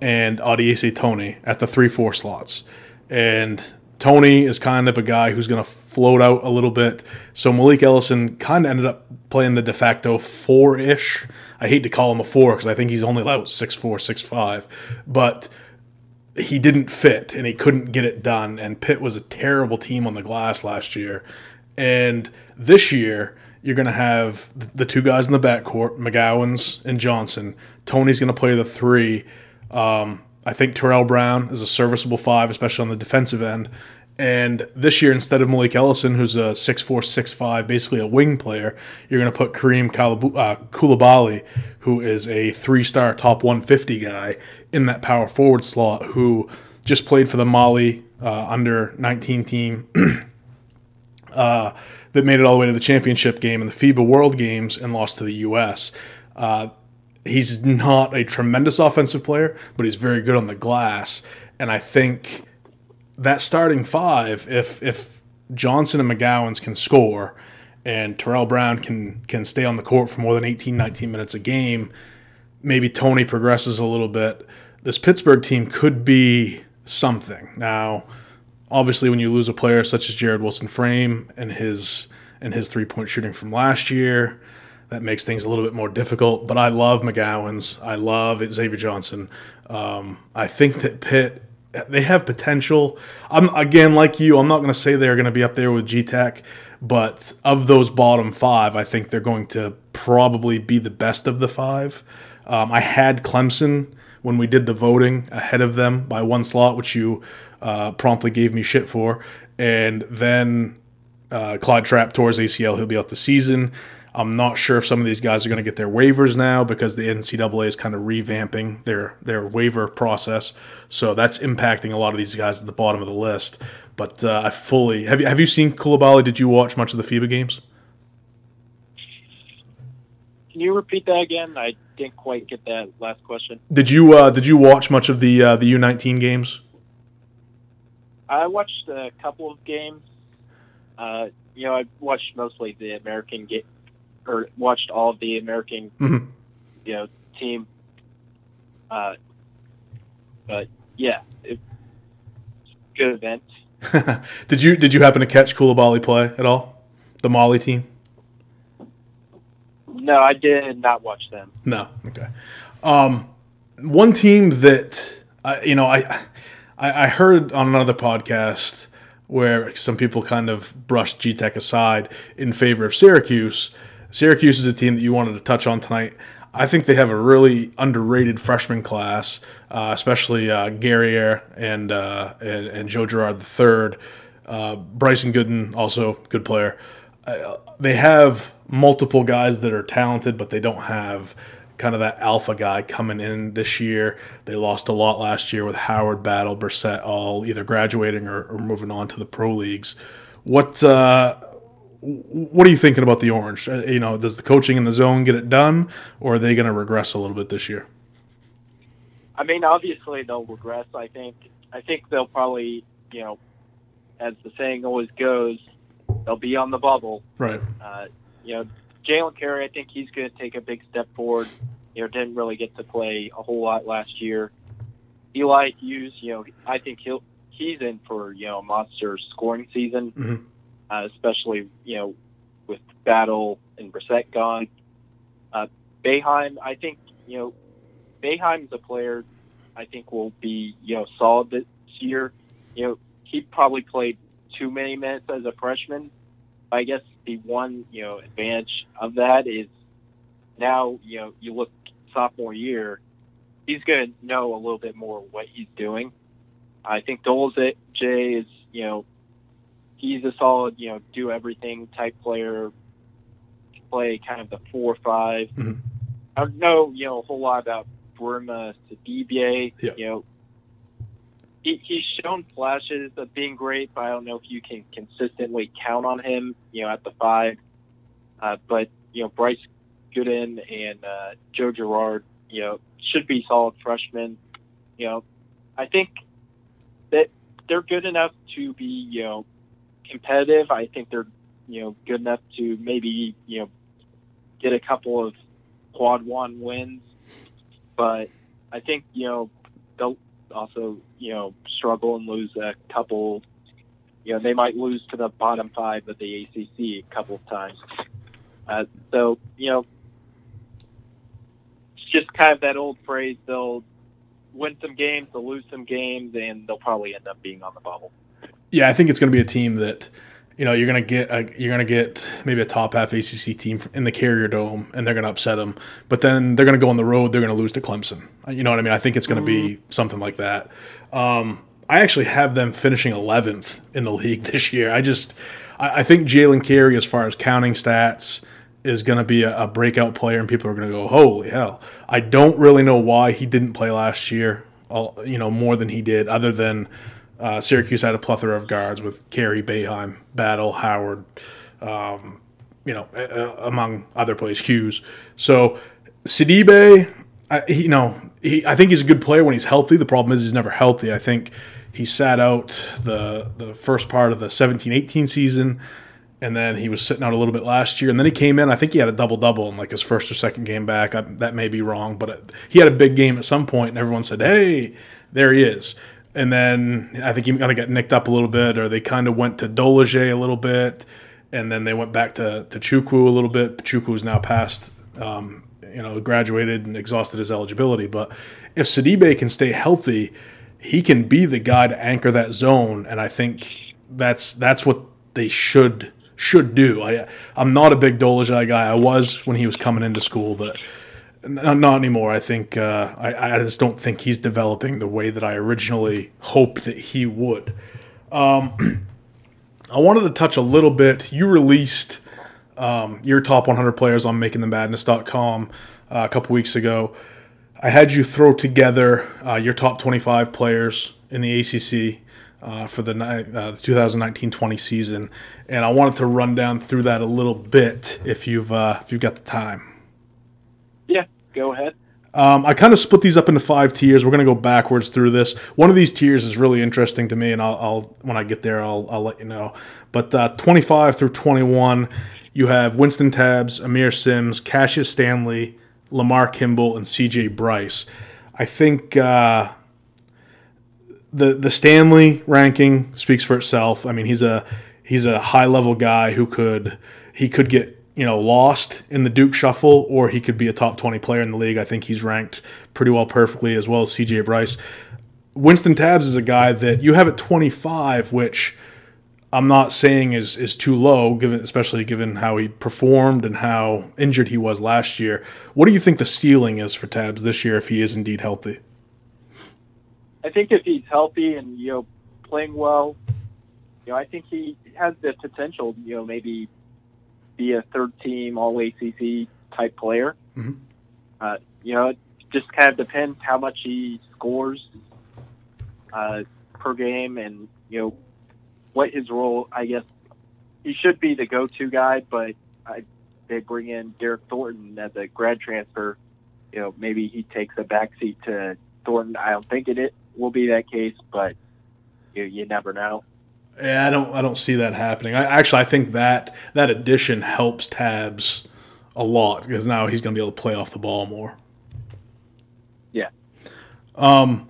and Au'Diese Toney at the three four slots, and Toney is kind of a guy who's going to float out a little bit. So Malik Ellison kind of ended up playing the de facto four ish. I hate to call him a four because I think he's only about six four, six five, but he didn't fit and he couldn't get it done. And Pitt was a terrible team on the glass last year. And this year, you're going to have the two guys in the backcourt, McGowens and Johnson. Toney's going to play the three. Um, I think Terrell Brown is a serviceable five, especially on the defensive end. And this year, instead of Malik Ellison, who's a 6'4, 6'5, basically a wing player, you're going to put Karim Kalabu- uh, Coulibaly, who is a three star top 150 guy, in that power forward slot, who just played for the Mali uh, under 19 team uh, that made it all the way to the championship game in the FIBA World Games and lost to the U.S. Uh, he's not a tremendous offensive player, but he's very good on the glass. And I think that starting five, if if Johnson and McGowens can score and Terrell Brown can can stay on the court for more than 18, 19 minutes a game, maybe Toney progresses a little bit. This Pittsburgh team could be something. Now, obviously, when you lose a player such as Jared Wilson Frame and his and his three point shooting from last year, that makes things a little bit more difficult. But I love McGowens. I love Xavier Johnson. Um, I think that Pitt they have potential. I'm again like you. I'm not going to say they're going to be up there with G Tech, but of those bottom five, I think they're going to probably be the best of the five. Um, I had Clemson when we did the voting ahead of them by one slot, which you uh, promptly gave me shit for, and then uh, Clyde Trapp towards ACL. He'll be out the season. I'm not sure if some of these guys are going to get their waivers now because the NCAA is kind of revamping their their waiver process. So that's impacting a lot of these guys at the bottom of the list. But uh, I fully have you have you seen Coulibaly? Did you watch much of the FIBA games? Can you repeat that again? I didn't quite get that last question. Did you uh, did you watch much of the uh, the U19 games? I watched a couple of games. Uh, you know, I watched mostly the American game or watched all of the American, mm-hmm. you know, team. Uh, but yeah, it, good event. did you did you happen to catch Coulibaly play at all? The Mali team. No, I did not watch them. No, okay. Um, one team that I, you know, I, I I heard on another podcast where some people kind of brushed G Tech aside in favor of Syracuse Syracuse is a team that you wanted to touch on tonight. I think they have a really underrated freshman class, uh, especially uh, Guerrier and, uh, and, and Joe Girard III. Uh, Brycen Goodine, also good player. Uh, they have multiple guys that are talented, but they don't have kind of that alpha guy coming in this year. They lost a lot last year with Howard, Battle, Brissett, all either graduating or, or moving on to the pro leagues. What uh, what are you thinking about the Orange? Uh, you know, does the coaching in the zone get it done, or are they going to regress a little bit this year? I mean, obviously they'll regress. I think. I think they'll probably, you know, as the saying always goes, they'll be on the bubble. Right. Uh, you know, Jalen Carey, I think he's going to take a big step forward. You know, didn't really get to play a whole lot last year. Eli Hughes, you know, I think he'll he's in for you know a monster scoring season. Mm-hmm uh, especially you know with Battle and Brissett gone. Uh, Boeheim, I think you know Boeheim's a player I think will be you know solid this year. You know he probably played too many minutes as a freshman. I guess the one you know advantage of that is now you know you look sophomore year, he's going to know a little bit more what he's doing. I think Dolezaj is you know he's a solid, you know, do everything type player. Play kind of the four or five. Mm-hmm. I don't know, you know, a whole lot about Bourama Sidibe. Yeah. You know, he, he's shown flashes of being great, but I don't know if you can consistently count on him. You know, at the five. Uh, but you know, Bryce Goodine and uh, Joe Girard, you know, should be solid freshmen. You know, I think that they're good enough to be, you know, competitive. I think they're you know good enough to maybe you know get a couple of quad one wins, but I think you know they'll also you know struggle and lose a couple. You know they might lose to the bottom five of the ACC a couple of times. Uh, so you know it's just kind of that old phrase: they'll win some games, they'll lose some games, and they'll probably end up being on the bubble yeah, I think it's going to be a team that you know you're going to get a, you're to get maybe a top half ACC team in the Carrier Dome, and they're going to upset them. But then they're going to go on the road. They're going to lose to Clemson. You know what I mean? I think it's going to be mm-hmm. something like that. Um, I actually have them finishing 11th in the league this year. I just I, I think Jalen Carey, as far as counting stats, is going to be a, a breakout player, and people are going to go, "Holy hell!" I don't really know why he didn't play last year. All, You know more than he did, other than uh, Syracuse had a plethora of guards with Carey, Boeheim, Battle, Howard, um, you know, uh, among other players, Hughes. So Sidibe, I, he, you know, he, I think he's a good player when he's healthy. The problem is he's never healthy. I think he sat out the the first part of the 17-18 season, and then he was sitting out a little bit last year, and then he came in. I think he had a double double in like his first or second game back. I, that may be wrong, but he had a big game at some point, and everyone said, "Hey, there he is." And then I think he kind of got nicked up a little bit, or they kind of went to Dolezaj a little bit, and then they went back to to Chukwu a little bit. Chukwu is now past, um, you know, graduated and exhausted his eligibility. But if Sidibe can stay healthy, he can be the guy to anchor that zone, and I think that's that's what they should should do. I I'm not a big Dolezaj guy. I was when he was coming into school, but not anymore. I think uh, I, I just don't think he's developing the way that I originally hoped that he would. Um, I wanted to touch a little bit. You released um, your top 100 players on makingthemadness.com uh, a couple weeks ago. I had you throw together uh, your top 25 players in the ACC uh, for the uh, 2019-20 season, and I wanted to run down through that a little bit if you've uh, if you've got the time. Go ahead. Um, I kind of split these up into five tiers. We're going to go backwards through this. One of these tiers is really interesting to me, and I'll, I'll when I get there, I'll, I'll let you know. But uh, 25 through 21, you have Wynston Tabbs, Aamir Simms, Cassius Stanley, Lamarr Kimble, and C.J. Bryce. I think uh, the the Stanley ranking speaks for itself. I mean, he's a he's a high level guy who could he could get you know, lost in the Duke shuffle, or he could be a top 20 player in the league. I think he's ranked pretty well perfectly, as well as CJ Bryce. Wynston Tabbs is a guy that you have at 25, which I'm not saying is is too low, given especially given how he performed and how injured he was last year. What do you think the ceiling is for Tabbs this year if he is indeed healthy? I think if he's healthy and you know playing well, you know I think he has the potential. You know maybe be a third team All ACC type player. Mm-hmm. Uh, you know, it just kind of depends how much he scores uh, per game, and you know what his role. I guess he should be the go-to guy, but I, they bring in Derryck Thornton as a grad transfer. You know, maybe he takes a backseat to Thornton. I don't think it, it will be that case, but you, you never know. Yeah, I don't. I don't see that happening. I actually, I think that that addition helps Tabbs a lot because now he's going to be able to play off the ball more. Yeah. Um,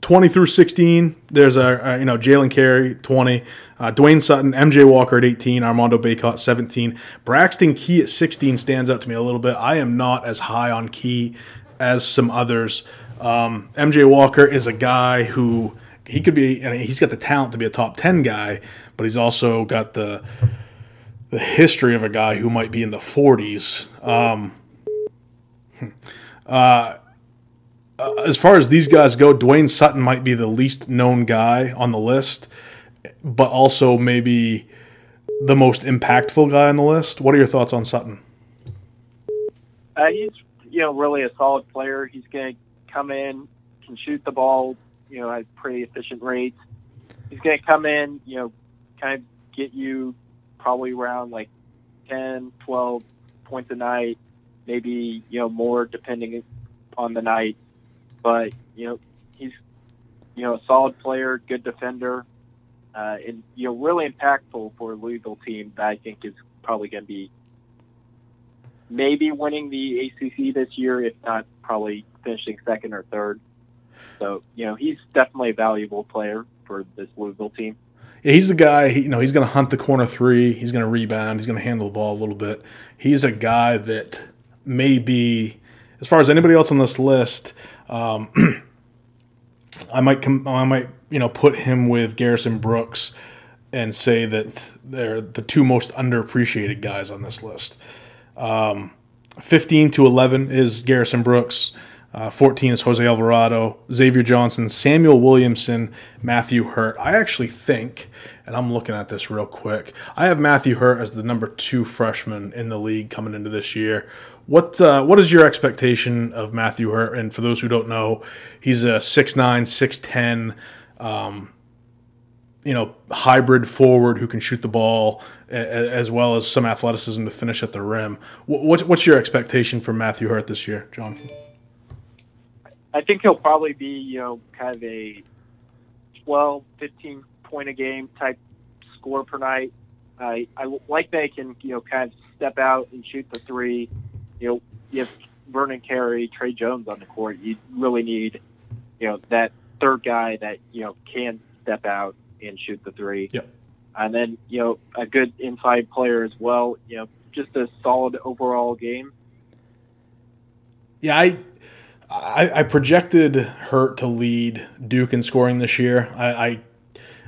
twenty through sixteen. There's a, a you know Jalen Carey twenty, uh, Dwayne Sutton, MJ Walker at eighteen, Armando Bacot seventeen, Braxton Key at sixteen stands out to me a little bit. I am not as high on Key as some others. Um, MJ Walker is a guy who he could be, and he's got the talent to be a top ten guy, but he's also got the the history of a guy who might be in the 40s. Um, uh, as far as these guys go, Dwayne Sutton might be the least known guy on the list, but also maybe the most impactful guy on the list. What are your thoughts on Sutton? Uh, he's you know really a solid player. He's going to come in, can shoot the ball you know, at pretty efficient rates. He's going to come in, you know, kind of get you probably around like 10, 12 points a night, maybe, you know, more depending on the night. But, you know, he's, you know, a solid player, good defender, uh, and, you know, really impactful for a Louisville team that I think is probably going to be maybe winning the ACC this year, if not probably finishing second or third. So you know he's definitely a valuable player for this Louisville team. Yeah, he's the guy. He, you know, he's going to hunt the corner three. He's going to rebound. He's going to handle the ball a little bit. He's a guy that may be, as far as anybody else on this list, um, I might, com- I might, you know, put him with Garrison Brooks and say that they're the two most underappreciated guys on this list. Um, 15 to 11 is Garrison Brooks. Uh, 14 is Jose Alvarado, Xavier Johnson, Samuel Williamson, Matthew Hurt. I actually think, and I'm looking at this real quick, I have Matthew Hurt as the number two freshman in the league coming into this year. What uh, what is your expectation of Matthew Hurt? And for those who don't know, he's a 6'9", 6'10", um, you know, hybrid forward who can shoot the ball as well as some athleticism to finish at the rim. What, what's your expectation for Matthew Hurt this year, Jonathon? I think he'll probably be, you know, kind of a 12, 15 point a game type score per night. I I like that he can, you know, kind of step out and shoot the three. You know, have Vernon Carey, Tre Jones on the court. You really need, you know, that third guy that you know can step out and shoot the three. Yep. And then you know a good inside player as well. You know, just a solid overall game. Yeah, I I, I projected Hurt to lead Duke in scoring this year. I, I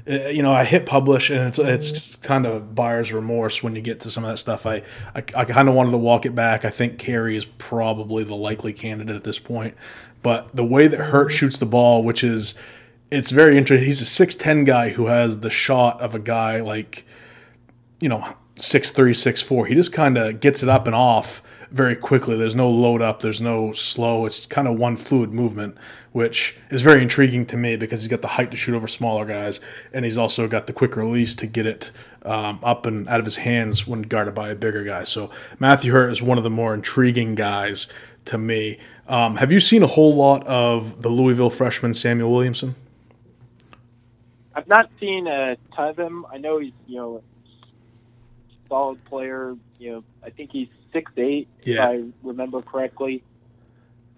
uh, you know, I hit publish, and it's it's kind of buyer's remorse when you get to some of that stuff. I I, I kind of wanted to walk it back. I think Carey is probably the likely candidate at this point, but the way that Hurt shoots the ball, which is it's very interesting. He's a six ten guy who has the shot of a guy like, you know, six three, six four. He just kind of gets it up and off very quickly. There's no load up, there's no slow. It's kind of one fluid movement, which is very intriguing to me because he's got the height to shoot over smaller guys, and he's also got the quick release to get it um, up and out of his hands when guarded by a bigger guy. So Matthew Hurt is one of the more intriguing guys to me. Um, have you seen a whole lot of the Louisville freshman Samuel Williamson? I've not seen a ton of him. I know he's you know solid player. You know, I think he's six eight, Yeah. if I remember correctly.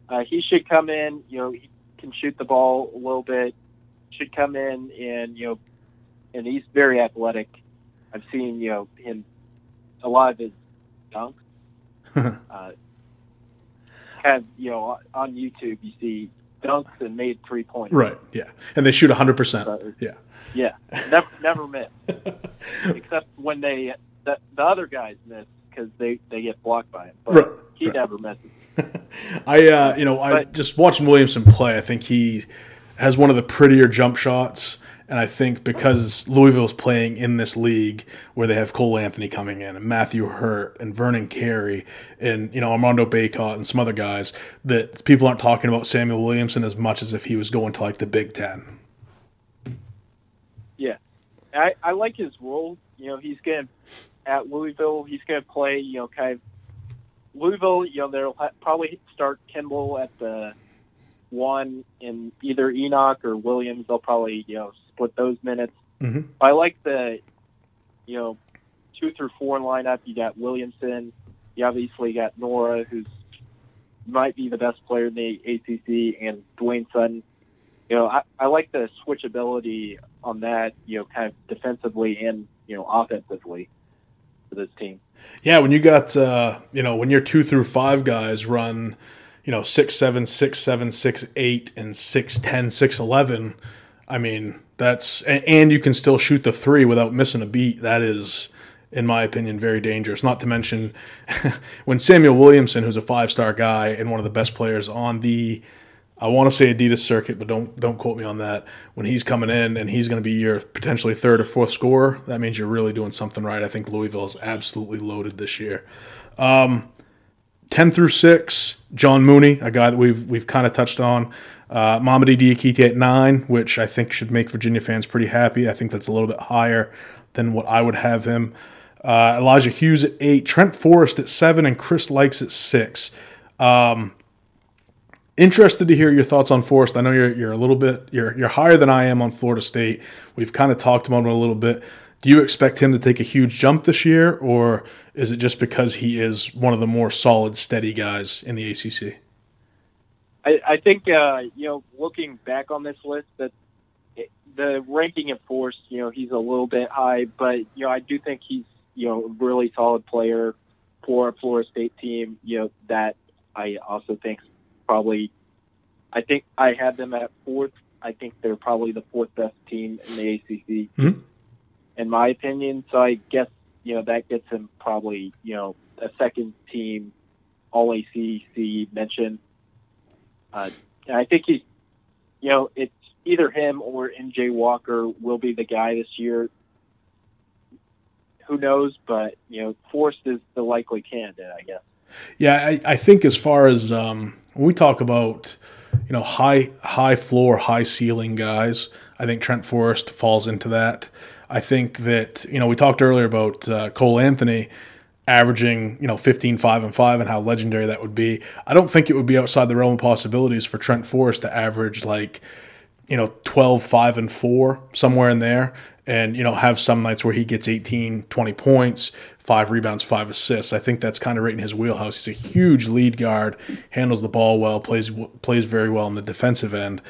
Uh, he should come in. You know, he can shoot the ball a little bit. Should come in and you know, and he's very athletic. I've seen you know him a lot of his dunks. uh, of you know on YouTube you see dunks and made three pointers. Right. Yeah, and they shoot 100. percent Yeah. yeah, never never miss, except when they the, the other guys miss because they they get blocked by him. But Right, he right. never misses. I, uh, you know, I But- just watching Williamson play. I think he has one of the prettier jump shots, and I think because Louisville's playing in this league where they have Cole Anthony coming in and Matthew Hurt and Vernon Carey and you know Armando Bacot and some other guys, that people aren't talking about Samuel Williamson as much as if he was going to like the Big Ten. Yeah, I I like his role. You know, he's gonna at Louisville. He's gonna play. You know, kind of Louisville. You know, they'll ha- probably start Kimble at the one, and either Enoch or Williams. They'll probably you know split those minutes. Mhm. I like the you know two through four lineup. You got Williamson. You obviously got Nwora, who's might be the best player in the ACC, and Dwayne Sutton. You know, I, I like the switchability on that. You know, kind of defensively and you know offensively for this team. Yeah, when you got uh, you know when your two through five guys run, you know six seven, six seven, six eight, and six ten, six eleven. I mean that's and, you can still shoot the three without missing a beat. That is, in my opinion, very dangerous. Not to mention when Samuel Williamson, who's a five star guy and one of the best players on the I want to say Adidas circuit, but don't don't quote me on that. When he's coming in and he's going to be your potentially third or fourth scorer, that means you're really doing something right. I think Louisville is absolutely loaded this year. Um, Ten through six, John Mooney, a guy that we've we've kind of touched on. Uh, Mamadi Diakite at nine, which I think should make Virginia fans pretty happy. I think that's a little bit higher than what I would have him. Uh, Elijah Hughes at eight, Trent Forrest at seven, and Chris Lykes at six. Um, interested to hear your thoughts on Forrest. I know you're you're a little bit you're you're higher than I am on Florida State. We've kind of talked about him a little bit. Do you expect him to take a huge jump this year, or is it just because he is one of the more solid, steady guys in the ACC? I, I think uh, you know, looking back on this list, that the ranking of Forrest, you know, he's a little bit high, but you know, I do think he's you know a really solid player for a Florida State team. You know, that I also think probably, I think I had them at fourth. I think they're probably the fourth best team in the ACC, Mhm. in my opinion. So I guess you know that gets him probably you know a second team All ACC mention. Uh, I think he's, you know, it's either him or MJ Walker will be the guy this year. Who knows? But you know, Forrest is the likely candidate, I guess. Yeah, I, I think as far as um, when we talk about you know high high floor, high ceiling guys, I think Trent Forrest falls into that. I think that you know we talked earlier about uh, Cole Anthony averaging you know 15 5 and 5 and how legendary that would be i don't think it would be outside the realm of possibilities for trent forrest to average like you know 12 5 and 4 somewhere in there. And you know have some nights where he gets 18 20 points five rebounds five assists. I think that's kind of right in his wheelhouse. He's a huge lead guard handles the ball well plays plays very well in the defensive end.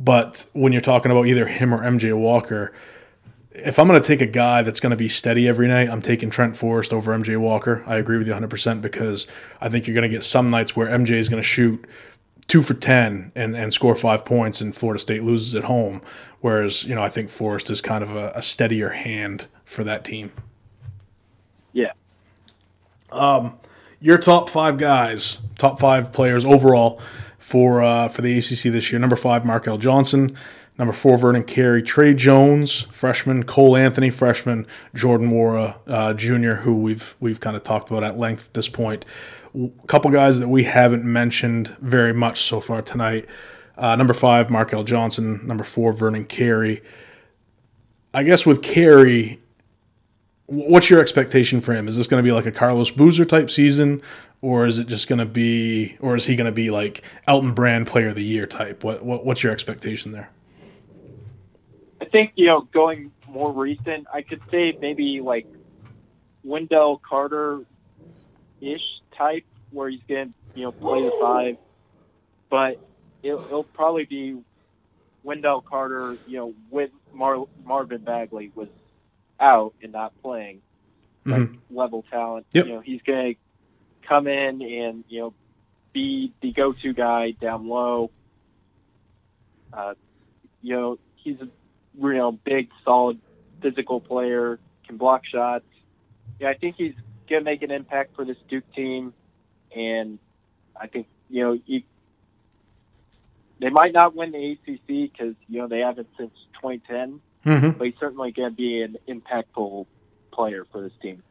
But when you're talking about either him or MJ Walker, if I'm going to take a guy that's going to be steady every night, I'm taking Trent Forrest over MJ Walker. I agree with you 100% because I think you're going to get some nights where MJ is going to shoot two for 10 and, and score five points and Florida State loses at home. Whereas, you know, I think Forrest is kind of a, a steadier hand for that team. Yeah. Um, your top five guys, top five players overall for uh, for the ACC this year. Number five, Markell Johnson. Number four, Vernon Carey. Tre Jones, freshman. Cole Anthony, freshman. Jordan Nwora, uh, junior, who we've we've kind of talked about at length at this point. A couple guys that we haven't mentioned very much so far tonight. Uh, number five, Markell Johnson. Number four, Vernon Carey. I guess with Carey, what's your expectation for him? Is this going to be like a Carlos Boozer type season, or is it just going to be, or is he going to be like Elton Brand Player of the Year type? What, what what's your expectation there? I think you know going more recent, I could say maybe like Wendell Carter ish type, where he's going to you know play the five, but it'll, it'll probably be Wendell Carter, you know, with Mar- Marvin Bagley was out and not playing, like Mm-hmm. level talent. Yep. You know, he's going to come in and you know be the go-to guy down low. Uh, you know, he's a you know big, solid, physical player, can block shots. Yeah, I think he's going to make an impact for this Duke team, and I think you know you, they might not win the ACC because you know they haven't since 2010, Mm-hmm. but he's certainly going to be an impactful player for this team.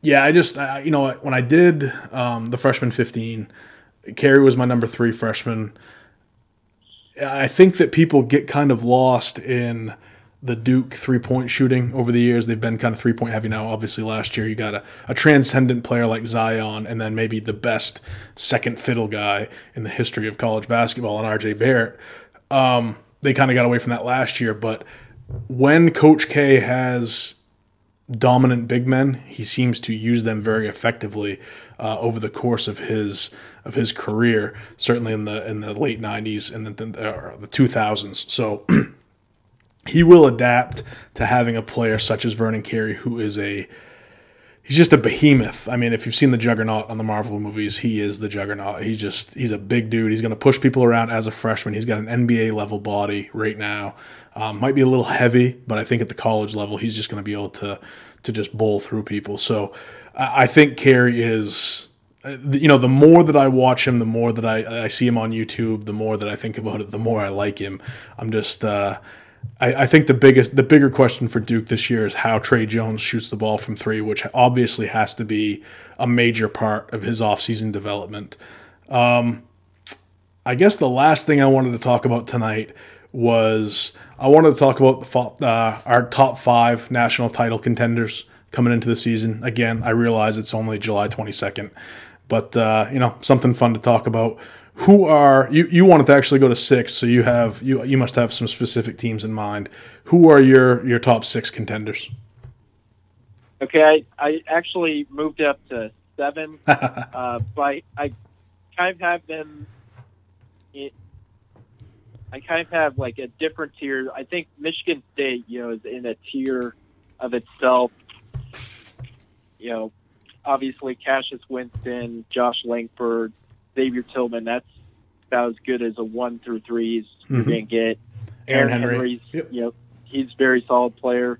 Yeah, I just I, you know when I did um, the freshman 15, Carey was my number three freshman. I think that people get kind of lost in the Duke three point shooting over the years. They've been kind of three point heavy now. Obviously, last year you got a, a transcendent player like Zion, and then maybe the best second fiddle guy in the history of college basketball, and RJ Barrett. Um, they kind of got away from that last year, but when Coach K has dominant big men, he seems to use them very effectively uh, over the course of his of his career. Certainly in the in the late '90s and the the, the 2000s. So he will adapt to having a player such as Vernon Carey, who is a he's just a behemoth. I mean, if you've seen the Juggernaut on the Marvel movies, he is the Juggernaut. He just he's a big dude. He's going to push people around as a freshman. He's got an NBA level body right now. Um, might be a little heavy, but I think at the college level, he's just going to be able to to just bowl through people. So I I think Carey is. uh, You know, the more that I watch him, the more that I, I see him on YouTube, the more that I think about it, the more I like him. I'm just, uh, I, I think the biggest, the bigger question for Duke this year is how Tre Jones shoots the ball from three, which obviously has to be a major part of his offseason development. Um, I guess the last thing I wanted to talk about tonight was I wanted to talk about the, uh, our top five national title contenders coming into the season. Again, I realize it's only July 22nd, but uh, you know something fun to talk about. Who are you? You wanted to actually go to six, so you have you you must have some specific teams in mind. Who are your your top six contenders? Okay, I, I actually moved up to seven, uh, but I kind of have them. I kind of have like a different tier. I think Michigan State, you know, is in a tier of itself. You know, obviously Cassius Winston, Josh Langford, Xavier Tillman. That's about as good as a one through threes you're Mhm. going to get. Aaron Henry. Henry's, Yep. you know, he's a very solid player.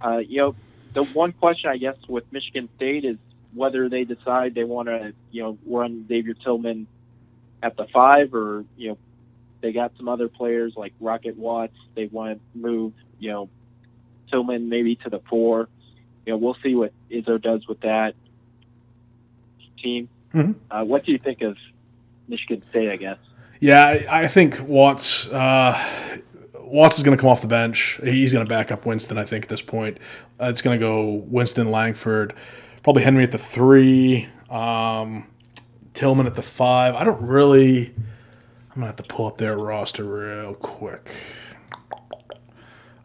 Uh, you know, the one question I guess with Michigan State is whether they decide they want to, you know, run Xavier Tillman at the five, or you know, they got some other players like Rocket Watts. They want to move, you know, Tillman maybe to the four. You know, we'll see what Izzo does with that team. Mhm. Uh, what do you think of Michigan State? I guess. Yeah, I, I think Watts. Uh, Watts is going to come off the bench. He's going to back up Winston. I think at this point, uh, it's going to go Winston, Langford, probably Henry at the three, um, Tillman at the five. I don't really. I'm gonna have to pull up their roster real quick.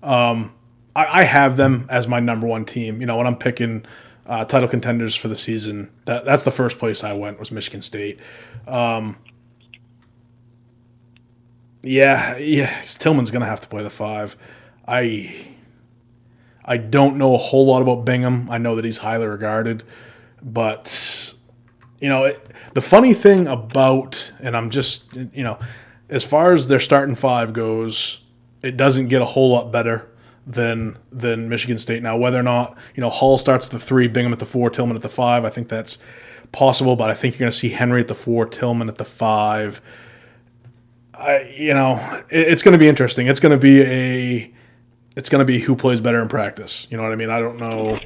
Um, I, I have them as my number one team. You know, when I'm picking uh, title contenders for the season, that that's the first place I went was Michigan State. Um, Yeah, yeah. Tillman's gonna have to play the five. I I don't know a whole lot about Bingham. I know that he's highly regarded, but you know it, the funny thing about and I'm just you know as far as their starting five goes, it doesn't get a whole lot better than than Michigan State. Now, whether or not you know Hall starts the three, Bingham at the four, Tillman at the five, I think that's possible. But I think you're going to see Henry at the four, Tillman at the five. I you know it, it's going to be interesting. It's going to be a it's going to be who plays better in practice. You know what I mean? I don't know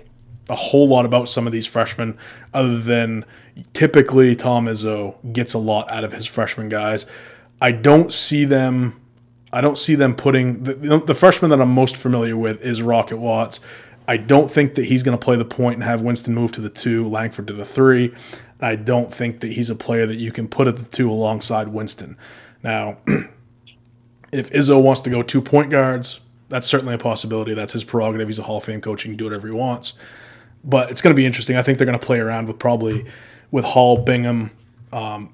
a whole lot about some of these freshmen other than typically Tom Izzo gets a lot out of his freshman guys. I don't see them I don't see them putting the, the freshman that I'm most familiar with is Rocket Watts. I don't think that he's going to play the point and have Winston move to the two, Langford to the three. I don't think that he's a player that you can put at the two alongside Winston. Now, if Izzo wants to go two point guards, that's certainly a possibility. That's his prerogative. He's a Hall of Fame coach. He can do whatever he wants. But it's going to be interesting. I think they're going to play around with probably with Hall, Bingham, um,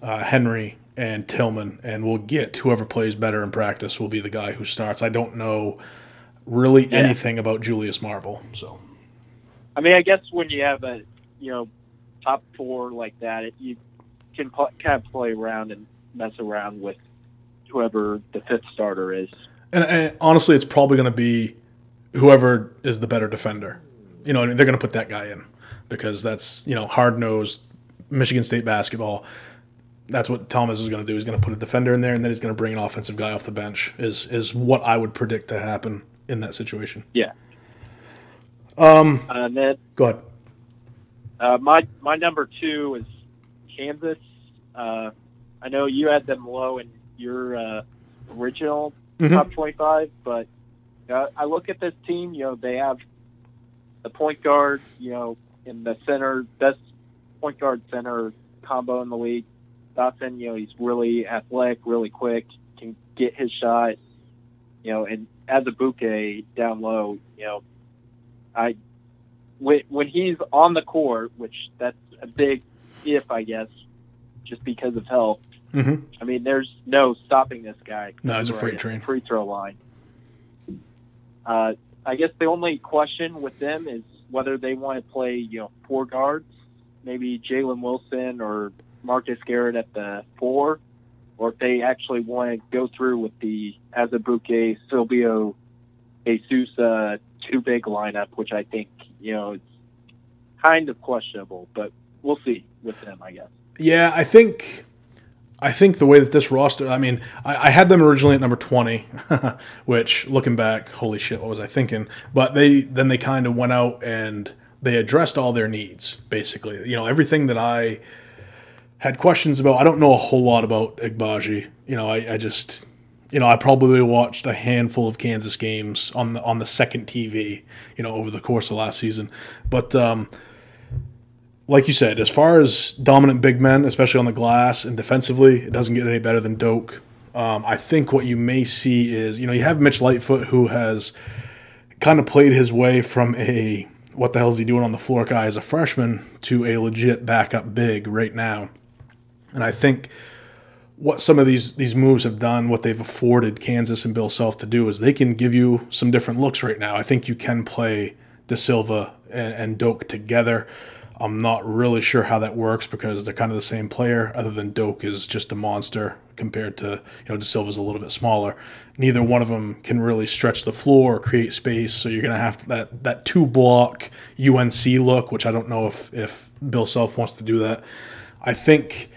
uh, Henry, and Tillman, and we'll get whoever plays better in practice will be the guy who starts. I don't know really yeah. anything about Julius Marble, so. I mean, I guess when you have a you know top four like that, it, you can pl- kind of play around and mess around with whoever the fifth starter is. And, and honestly, it's probably going to be whoever is the better defender. You know, they're going to put that guy in because that's you know hard nosed Michigan State basketball that's what Thomas is going to do. He's going to put a defender in there, and then he's going to bring an offensive guy off the bench. Is is what I would predict to happen in that situation. Yeah. Um. Uh, Ned. Go ahead. Uh, my my number two is Kansas. Uh, I know you had them low in your uh, original mm-hmm. top twenty-five, but uh, I look at this team. You know, they have the point guard. You know, in the center, best point guard center combo in the league. Dotson, you know, he's really athletic, really quick, can get his shot, you know, and Azubuike down low, you know, I when when he's on the court, which that's a big if, I guess, just because of health. Mm-hmm. I mean, there's no stopping this guy. No, he's a freight train. Free throw line. Uh, I guess the only question with them is whether they want to play, you know, four guards, maybe Jalen Wilson or Marcus Garrett at the four, or if they actually want to go through with the Azubuike, Silvio, De Sousa uh, two big lineup, which I think you know it's kind of questionable, but we'll see with them, I guess. Yeah, I think. I think the way that this roster, I mean, I, I had them originally at number 20, which looking back, holy shit, what was I thinking? But they then they kind of went out and they addressed all their needs, basically. You know, everything that I had questions about. I don't know a whole lot about Agbaji. You know, I, I just, you know, I probably watched a handful of Kansas games on the on the second TV. You know, over the course of last season, but um, like you said, as far as dominant big men, especially on the glass and defensively, it doesn't get any better than Doke. Um, I think what you may see is, you know, you have Mitch Lightfoot who has kind of played his way from a what the hell is he doing on the floor guy as a freshman to a legit backup big right now. And I think what some of these these moves have done, what they've afforded Kansas and Bill Self to do, is they can give you some different looks right now. I think you can play De Sousa and, and Doke together. I'm not really sure how that works because they're kind of the same player, other than Doke is just a monster compared to, you know, De Sousa's a little bit smaller. Neither one of them can really stretch the floor or create space, so you're going to have that, that two block UNC look, which I don't know if, if Bill Self wants to do that. I think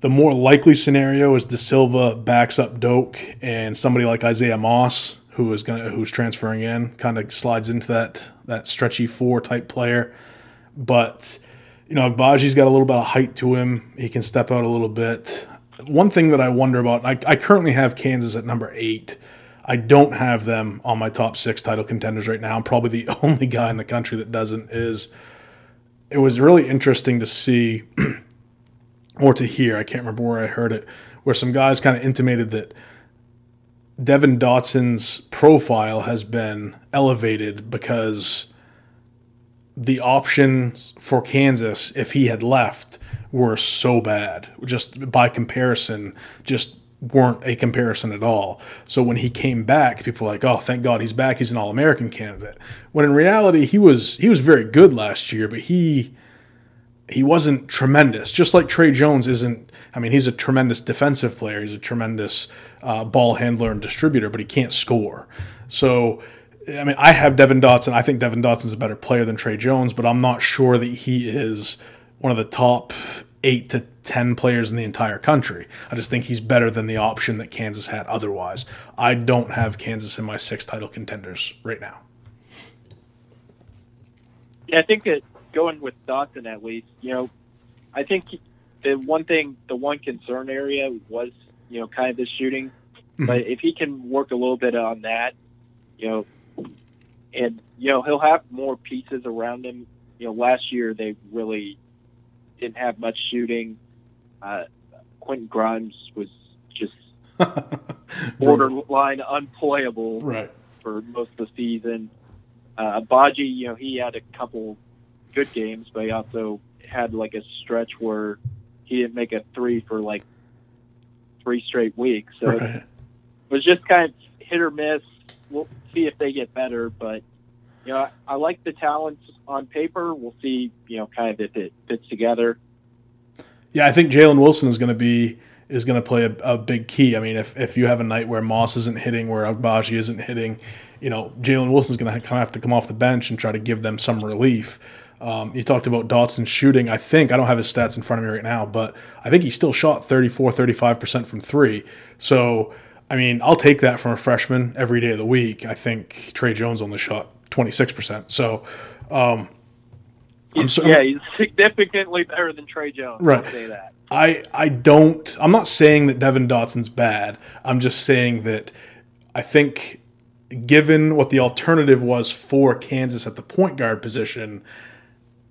the more likely scenario is De Sousa backs up Doke and somebody like Isaiah Moss, who is gonna who's transferring in, kind of slides into that that stretchy four type player. But you know, Agbaji's got a little bit of height to him. He can step out a little bit. One thing that I wonder about, I, I currently have Kansas at number eight. I don't have them on my top six title contenders right now. I'm probably the only guy in the country that doesn't. Is it was really interesting to see or to hear, I can't remember where I heard it, where some guys kind of intimated that Devon Dotson's profile has been elevated because the options for Kansas, if he had left, were so bad. Just by comparison, just weren't a comparison at all. So when he came back, people were like, "Oh, thank God he's back. He's an All-American candidate." When in reality, he was he was very good last year, but he he wasn't tremendous. Just like Tre Jones isn't. I mean, he's a tremendous defensive player. He's a tremendous uh, ball handler and distributor, but he can't score. So. I mean, I have Devon Dotson. I think Devon Dotson's a better player than Tre Jones, but I'm not sure that he is one of the top eight to 10 players in the entire country. I just think he's better than the option that Kansas had otherwise. I don't have Kansas in my six title contenders right now. Yeah, I think that going with Dotson at least, you know, I think the one thing, the one concern area was, you know, kind of the shooting. Mm-hmm. But if he can work a little bit on that, you know, and, you know, he'll have more pieces around him. You know, last year they really didn't have much shooting. Uh, Quentin Grimes was just borderline unplayable right. for most of the season. Uh, Baji, you know, he had a couple good games, but he also had like a stretch where he didn't make a three for like three straight weeks. So right. it was just kind of hit or miss. We'll see if they get better, but you know, I, I like the talents on paper. We'll see, you know, kind of if it fits together. Yeah, I think Jalen Wilson is going to be is going to play a, a, big key. I mean, if, if you have a night where Moss isn't hitting, where Agbaji isn't hitting, you know, Jalen Wilson's going to kind of have to come off the bench and try to give them some relief. Um, you talked about Dotson shooting. I think, I don't have his stats in front of me right now, but I think he still shot 34, 35% from three. So, I mean, I'll take that from a freshman every day of the week. I think Tre Jones only shot 26%. So, um, so, yeah, he's significantly better than Tre Jones. Right. I'll say that. I I don't. I'm not saying that Devon Dotson's bad. I'm just saying that I think, given what the alternative was for Kansas at the point guard position,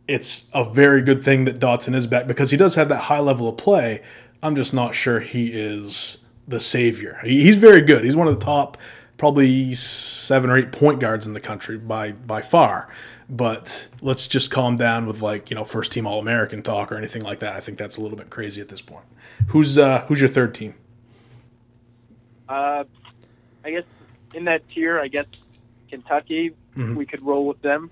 it's a very good thing that Dotson is back because he does have that high level of play. I'm just not sure he is the savior. He's very good. He's one of the top, probably seven or eight point guards in the country by by far but let's just calm down with like you know first team All American talk or anything like that. I think that's a little bit crazy at this point. Who's uh, who's your third team? Uh, I guess in that tier, I guess Kentucky. Mm-hmm. We could roll with them.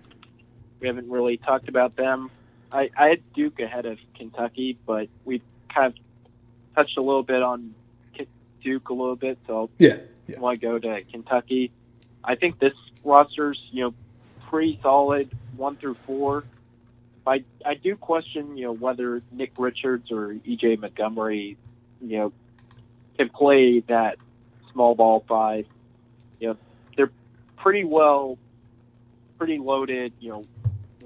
We haven't really talked about them. I, I had Duke ahead of Kentucky, but we kind of touched a little bit on Duke a little bit, so yeah, yeah. I want to go to Kentucky. I think this roster's you know pretty solid one through four. I I do question you know whether Nick Richards or EJ Montgomery you know can play that small ball five. You know they're pretty well pretty loaded. You know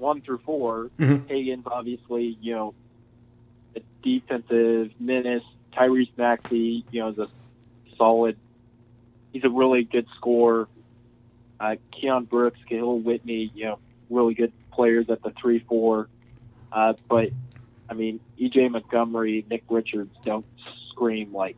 one through 4 mm-hmm. Obviously you know a defensive menace. Tyrese Maxey you know is a solid. He's a really good scorer. Uh, Keion Brooks, Kahlil Whitney, you know, really good players at the three four. Uh, but I mean, EJ Montgomery, Nick Richards don't scream like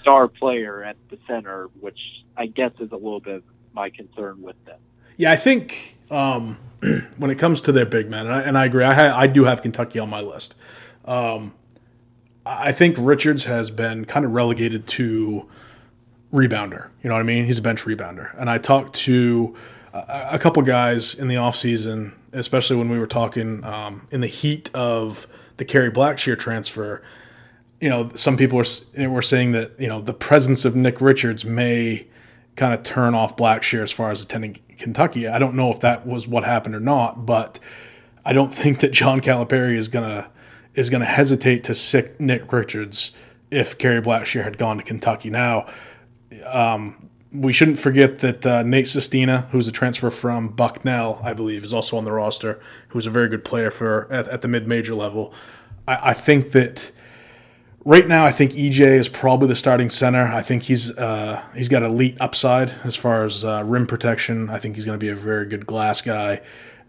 star player at the center, which I guess is a little bit my concern with them. Yeah, I think um, when it comes to their big men, and I, and I agree, I, ha- I do have Kentucky on my list. Um, I think Richards has been kind of relegated to rebounder. You know what I mean? He's a bench rebounder. And I talked to a, a couple guys in the offseason, especially when we were talking um, in the heat of the Kerry Blackshear transfer. You know, some people were, were saying that, you know, the presence of Nick Richards may kind of turn off Blackshear as far as attending Kentucky. I don't know if that was what happened or not, but I don't think that John Calipari is gonna is gonna hesitate to sick Nick Richards if Kerry Blackshear had gone to Kentucky. Now, um, we shouldn't forget that uh, Nate Sestina, who's a transfer from Bucknell, I believe, is also on the roster. Who's a very good player for at, at the mid-major level. I, I, think that right now, I think EJ is probably the starting center. I think he's uh, he's got elite upside as far as uh, rim protection. I think he's going to be a very good glass guy,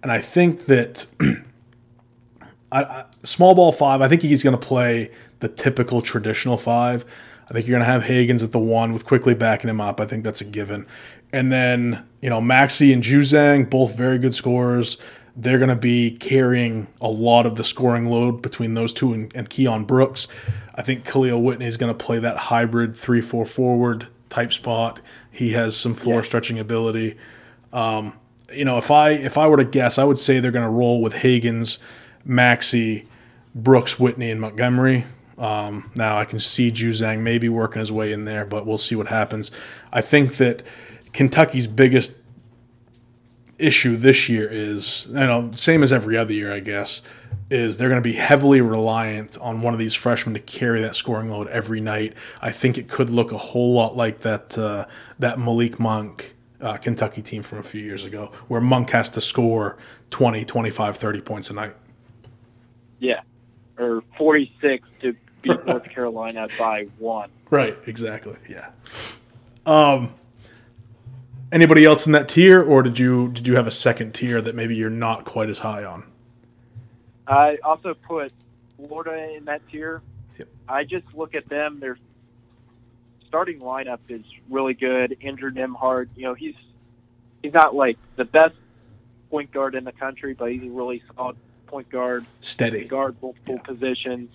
and I think that I, small ball five. I think he's going to play the typical traditional five. I think you're going to have Hagans at the one with Quickley backing him up. I think that's a given. And then, you know, Maxey and Juzang, both very good scorers. They're going to be carrying a lot of the scoring load between those two and, and Keion Brooks. I think Kahlil Whitney is going to play that hybrid 3 4 forward type spot. He has some floor yeah. stretching ability. Um, you know, if I if I were to guess, I would say they're going to roll with Hagans, Maxey, Brooks, Whitney, and Montgomery. Um, now I can see Juzang maybe working his way in there, but we'll see what happens. I think that Kentucky's biggest issue this year is, you know, same as every other year, I guess, is they're going to be heavily reliant on one of these freshmen to carry that scoring load every night. I think it could look a whole lot like that uh, that Malik Monk uh, Kentucky team from a few years ago, where Monk has to score 20, 25, 30 points a night. Yeah, or 46 to beat North Carolina by one. Right, exactly. Yeah. Um, anybody else in that tier, or did you did you have a second tier that maybe you're not quite as high on? I also put Florida in that tier. Yep. I just look at them; their starting lineup is really good. Andrew Nembhard, you know, he's he's not like the best point guard in the country, but he's a really solid point guard. Steady. Guard multiple yeah. positions.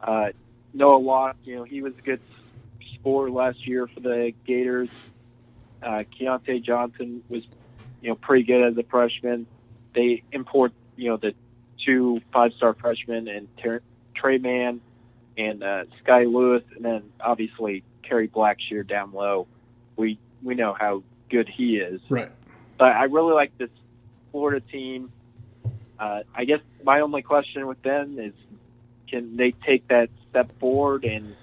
Uh, Noah Locke, you know, he was a good scorer last year for the Gators. Uh, Keyontae Johnson was, you know, pretty good as a freshman. They import, you know, the two five-star freshmen and Ter- Tre Mann and uh, Skyy Lewis, and then obviously Kerry Blackshear down low. We we know how good he is. Right. But I really like this Florida team. Uh, I guess my only question with them is, can they take that step forward and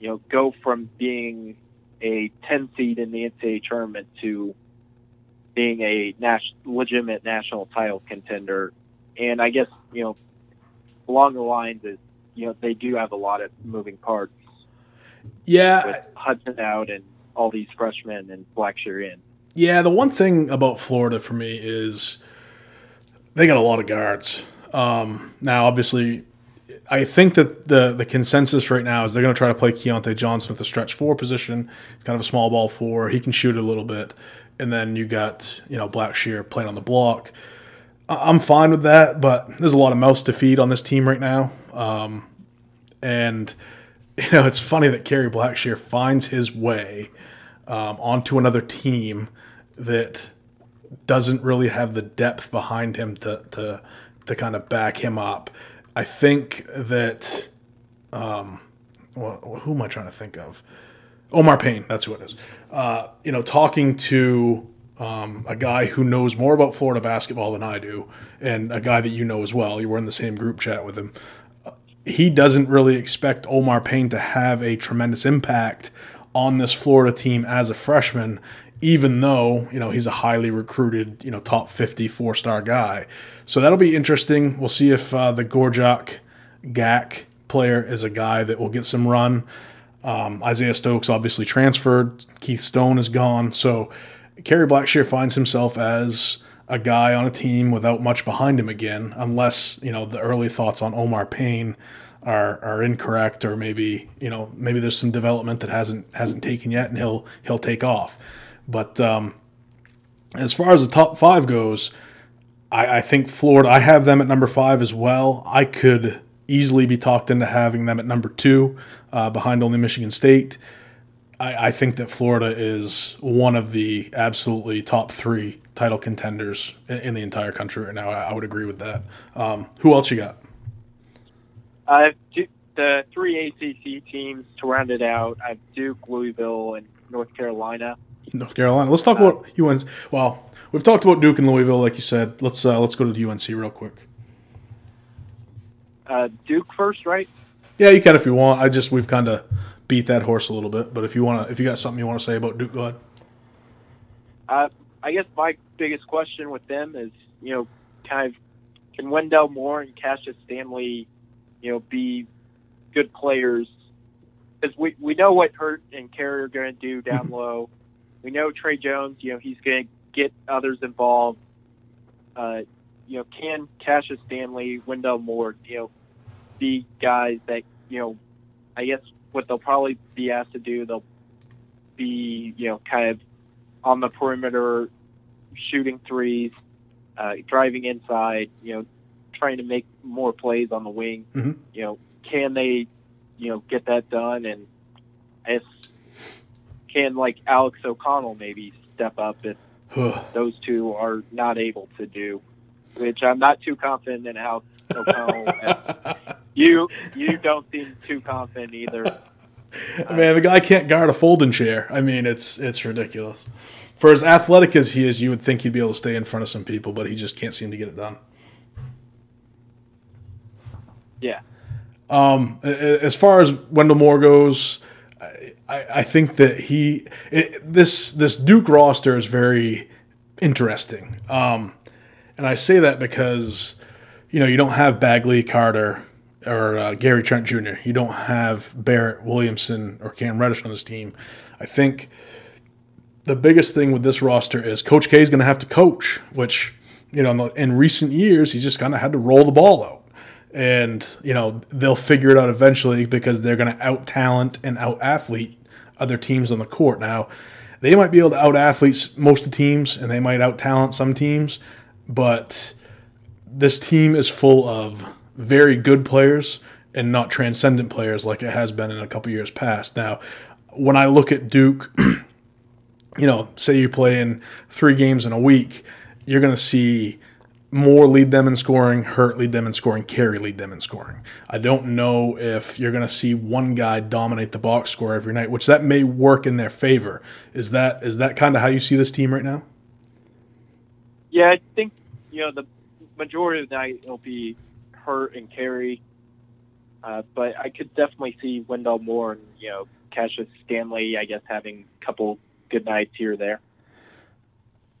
you know go from being a 10 seed in the NCAA tournament to being a nas- legitimate national title contender. And I guess, you know, along the lines is, you know, they do have a lot of moving parts. Yeah. With Hudson out and all these freshmen and Blackshear in. Yeah, the one thing about Florida for me is they got a lot of guards. Um, now, obviously, I think that the the consensus right now is they're going to try to play Keyontae Johnson at the stretch four position. He's kind of a small ball four. He can shoot a little bit, and then you got you know Blackshear playing on the block. I'm fine with that, but there's a lot of mouths to feed on this team right now, um, and you know it's funny that Kerry Blackshear finds his way um, onto another team that doesn't really have the depth behind him to to to kind of back him up. I think that, um, well, who am I trying to think of? Omar Payne, that's who it is. Uh, you know, talking to um, a guy who knows more about Florida basketball than I do, and a guy that you know as well. You were in the same group chat with him. Uh, he doesn't really expect Omar Payne to have a tremendous impact on this Florida team as a freshman, even though you know he's a highly recruited, you know, top 50 four star guy. So that'll be interesting. We'll see if uh, the Gorjok Gak player is a guy that will get some run. Um, Isaiah Stokes obviously transferred. Keith Stone is gone. So Kerry Blackshear finds himself as a guy on a team without much behind him again, unless you know the early thoughts on Omar Payne are are incorrect, or maybe you know maybe there's some development that hasn't hasn't taken yet, and he'll he'll take off. But um, as far as the top five goes, I, I think Florida, I have them at number five as well. I could easily be talked into having them at number two, uh, behind only Michigan State. I, I, think that Florida is one of the absolutely top three title contenders in, the entire country right now. I, I would agree with that. Um, who else you got? Uh, the three ACC teams to round it out. I have Duke, Louisville, and North Carolina. North Carolina. Let's talk uh, about UNC. Well, We've talked about Duke and Louisville, like you said. Let's uh, let's go to the UNC real quick. Uh, Duke first, right? Yeah, you can if you want. I just we've kind of beat that horse a little bit, but if you want to, if you got something you want to say about Duke, go ahead. Uh, I guess my biggest question with them is, you know, kind of can Wendell Moore and Cassius Stanley, you know, be good players? Because we we know what Hurt and Carey are going to do down mm-hmm. low. We know Tre Jones, you know, he's going to get others involved. Uh, you know, can Cassius Stanley, Wendell Moore, you know, be guys that you know, I guess what they'll probably be asked to do, they'll be you know kind of on the perimeter, shooting threes, uh, driving inside, you know, trying to make more plays on the wing. Mm-hmm. You know, can they, you know, get that done? And if can like Alex O'Connell maybe step up if those two are not able to do, which I'm not too confident in Alex O'Connell. you you don't seem too confident either. Man, the guy can't guard a folding chair. I mean, it's it's ridiculous. For as athletic as he is, you would think he'd be able to stay in front of some people, but he just can't seem to get it done. Yeah. Um, as far as Wendell Moore goes, I, I think that he it, this this Duke roster is very interesting. Um, and I say that because you know you don't have Bagley, Carter, or uh, Gary Trent Jr. You don't have Barrett Williamson or Cam Reddish on this team. I think the biggest thing with this roster is Coach K is going to have to coach, which you know in recent years he just kind of had to roll the ball out and you know they'll figure it out eventually because they're going to out talent and out athlete other teams on the court. Now they might be able to out athlete most of the teams, and they might out talent some teams, but this team is full of very good players and not transcendent players like it has been in a couple years past. Now, when I look at Duke, you know, say you play in three games in a week, you're going to see Moore lead them in scoring, Hurt lead them in scoring, Carey lead them in scoring. I don't know if you're going to see one guy dominate the box score every night, which that may work in their favor. Is that is that kind of how you see this team right now? Yeah, I think you know the majority of the night it'll be Hurt and Carey, uh, but I could definitely see Wendell Moore and you know Cassius Stanley, I guess, having a couple good nights here or there.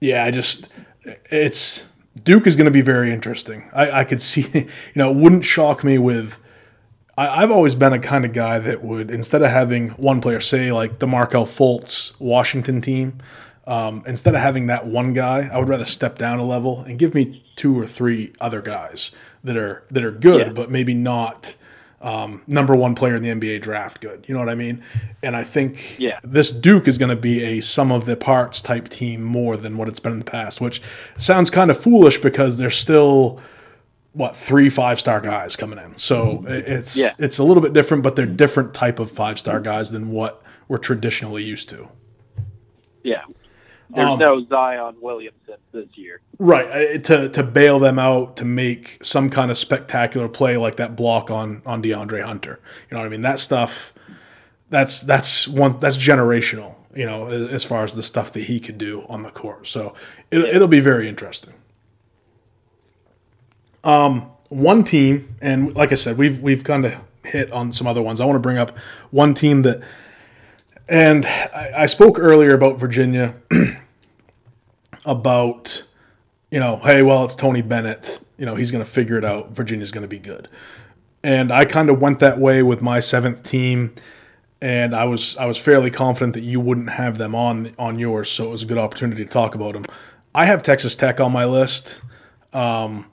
Yeah, I just it's Duke is going to be very interesting. I, I could see, you know, it wouldn't shock me with. I, have always been a kind of guy that would, instead of having one player, say like the Markelle Fultz Washington team, um, instead of having that one guy, I would rather step down a level and give me two or three other guys that are that are good, yeah. but maybe not um, number one player in the NBA draft good. You know what I mean? And I think yeah. this Duke is going to be a sum of the parts type team more than what it's been in the past, which sounds kind of foolish because there's still what three five star guys coming in. So it's yeah. it's a little bit different, but they're different type of five star guys than what we're traditionally used to. Yeah, there's um, no Zion Williamson this year. Right. Uh, to to bail them out to make some kind of spectacular play like that block on on DeAndre Hunter. You know what I mean? That stuff that's that's one that's generational, you know, as far as the stuff that he could do on the court. So it, it'll be very interesting. Um, one team, and like I said, we've we've kind of hit on some other ones. I want to bring up one team that, and I, I spoke earlier about Virginia about, you know, hey, well, it's Tony Bennett. You know, he's going to figure it out. Virginia's going to be good. And I kind of went that way with my seventh team, and I was I was fairly confident that you wouldn't have them on on yours, so it was a good opportunity to talk about them. I have Texas Tech on my list. Um,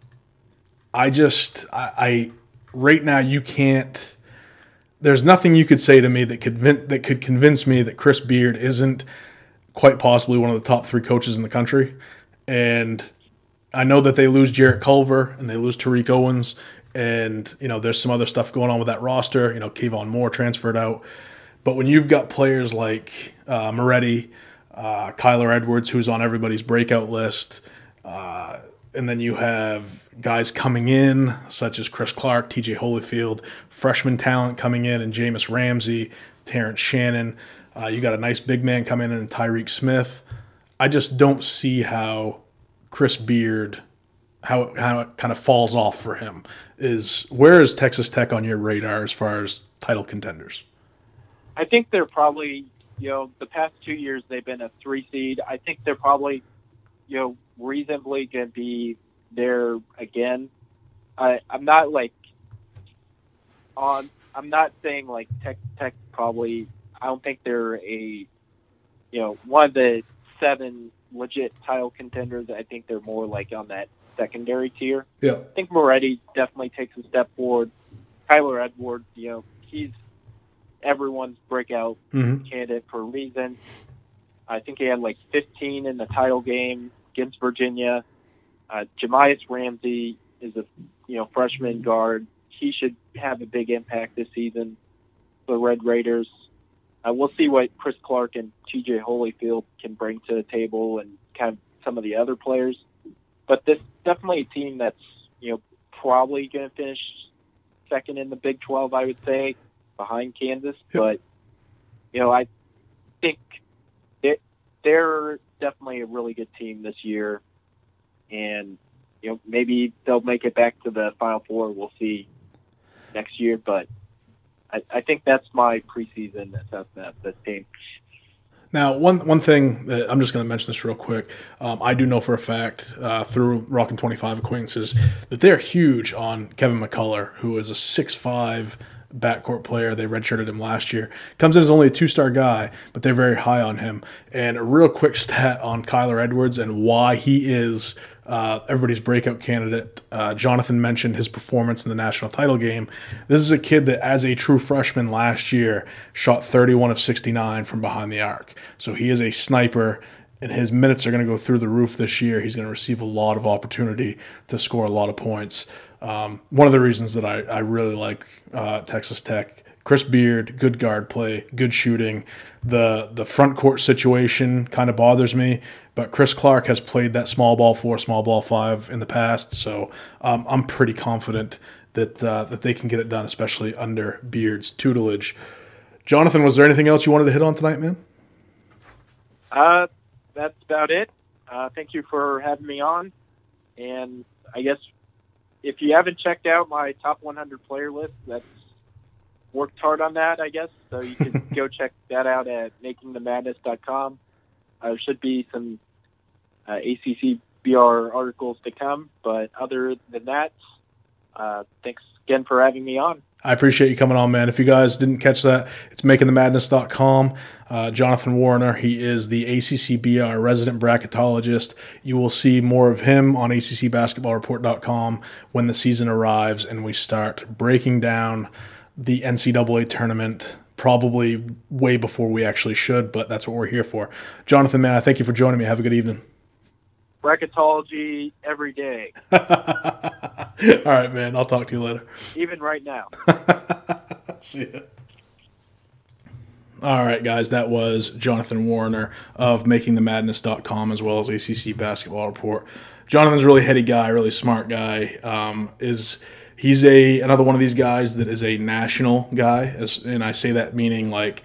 I just I, I right now you can't. There's nothing you could say to me that could that could convince me that Chris Beard isn't quite possibly one of the top three coaches in the country. And I know that they lose Jarrett Culver and they lose Tariq Owens. And, you know, there's some other stuff going on with that roster. You know, Khavon Moore transferred out. But when you've got players like uh, Moretti, uh, Kyler Edwards, who's on everybody's breakout list, uh, and then you have guys coming in, such as Chris Clark, TJ Holyfield, freshman talent coming in, and Jahmi'us Ramsey, Terrence Shannon. Uh, you got a nice big man coming in, and Tyreke Smith. I just don't see how Chris Beard, how how it kind of falls off for him. Is where is Texas Tech on your radar as far as title contenders? I think they're probably you know the past two years they've been a three seed. I think they're probably you know reasonably going to be there again. I I'm not like on. I'm not saying like Tech Tech probably I don't think they're a, you know, one of the seven legit title contenders. I think they're more like on that secondary tier. Yeah. I think Moretti definitely takes a step forward. Kyler Edwards, you know, he's everyone's breakout mm-hmm. candidate for a reason. I think he had like 15 in the title game against Virginia. Uh, Jahmi'us Ramsey is a you know freshman guard. He should have a big impact this season for the Red Raiders. Uh, we'll see what Chris Clark and T.J. Holyfield can bring to the table, and kind of some of the other players. But this definitely a team that's you know probably going to finish second in the Big 12, I would say, behind Kansas. Yep. But you know, I think it, they're definitely a really good team this year, and you know maybe they'll make it back to the Final Four. We'll see next year, but I, I think that's my preseason assessment of this team. Now, one one thing that I'm just going to mention this real quick. Um, I do know for a fact uh, through Rockin' 25 acquaintances that they're huge on Kevin McCullar, who is a 6'5 backcourt player. They redshirted him last year. Comes in as only a two star guy, but they're very high on him. And a real quick stat on Kyler Edwards and why he is uh, everybody's breakout candidate. Uh, Jonathon mentioned his performance in the national title game. This is a kid that, as a true freshman last year, shot 31 of 69 from behind the arc. So he is a sniper, and his minutes are going to go through the roof this year. He's going to receive a lot of opportunity to score a lot of points. Um, one of the reasons that I, I really like uh, Texas Tech. Chris Beard, good guard play, good shooting. The the front court situation kind of bothers me, but Chris Clark has played that small ball four, small ball five in the past, so um, I'm pretty confident that uh, that they can get it done, especially under Beard's tutelage. Jonathon, was there anything else you wanted to hit on tonight, man? Uh, that's about it. Uh, thank you for having me on. And I guess if you haven't checked out my top 100 player list, that's worked hard on that, I guess. So you can go check that out at makingthemadness.com. Uh, there should be some uh, ACC BR articles to come. But other than that, uh, thanks again for having me on. I appreciate you coming on, man. If you guys didn't catch that, it's makingthemadness.com. Uh, Jonathon Warriner, he is the ACCBR resident bracketologist. You will see more of him on ACCBasketballReport.com when the season arrives and we start breaking down the NCAA tournament, probably way before we actually should, but that's what we're here for. Jonathon, man, I thank you for joining me. Have a good evening. Bracketology every day, All right, man. I'll talk to you later. even right now. See ya. All right, guys, that was Jonathon Warriner of MakingTheMadness.com as well as ACC Basketball Report. Jonathon's a really heady guy, really smart guy. Um, is he's a another one of these guys that is a national guy, as, and I say that meaning like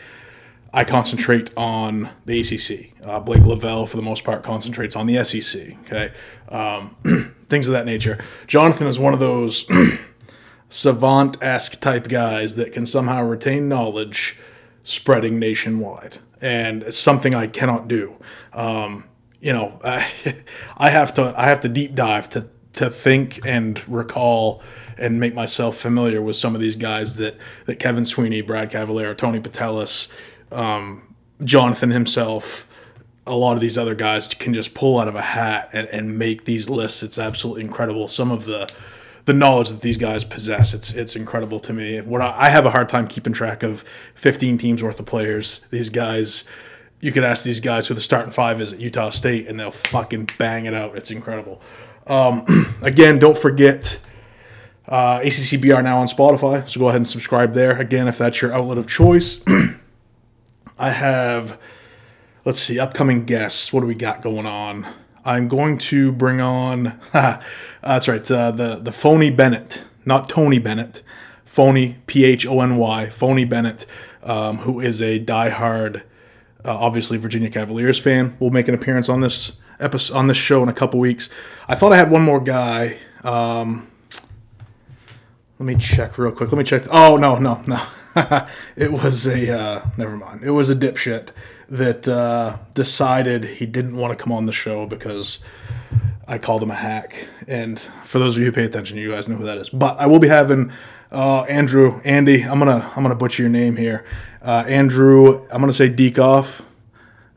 I concentrate on the ACC. Uh, Blake Lavelle, for the most part, concentrates on the SEC. Okay, um, things of that nature. Jonathon is one of those savant esque type guys that can somehow retain knowledge spreading nationwide. And it's something I cannot do. Um, you know, I, I have to I have to deep dive to to think and recall and make myself familiar with some of these guys that that Kevin Sweeney, Brad Cavalier, Tony Patelis, um, Jonathon himself, a lot of these other guys can just pull out of a hat and, and make these lists. It's absolutely incredible. Some of the the knowledge that these guys possess, it's it's incredible to me. What I, I have a hard time keeping track of 15 teams worth of players. These guys, you could ask these guys who the starting five is at Utah State, and they'll fucking bang it out. It's incredible. Um, again, don't forget uh, ACCBR now on Spotify, so go ahead and subscribe there. Again, if that's your outlet of choice. I have, let's see, upcoming guests. What do we got going on? I'm going to bring on, that's right, uh, the, the Phony Bennett, not Tony Bennett, Phony, P H O N Y, Phony Bennett, um, who is a diehard, uh, obviously, Virginia Cavaliers fan, will make an appearance on this episode, on this show in a couple weeks. I thought I had one more guy. Um, let me check real quick. Let me check. Oh, no, no, no. it was a uh, never mind. It was a dipshit that uh, decided he didn't want to come on the show because I called him a hack. And for those of you who pay attention, you guys know who that is. But I will be having uh, Andrew, Andy. I'm gonna I'm gonna butcher your name here. Uh, Andrew. I'm gonna say Deekoff.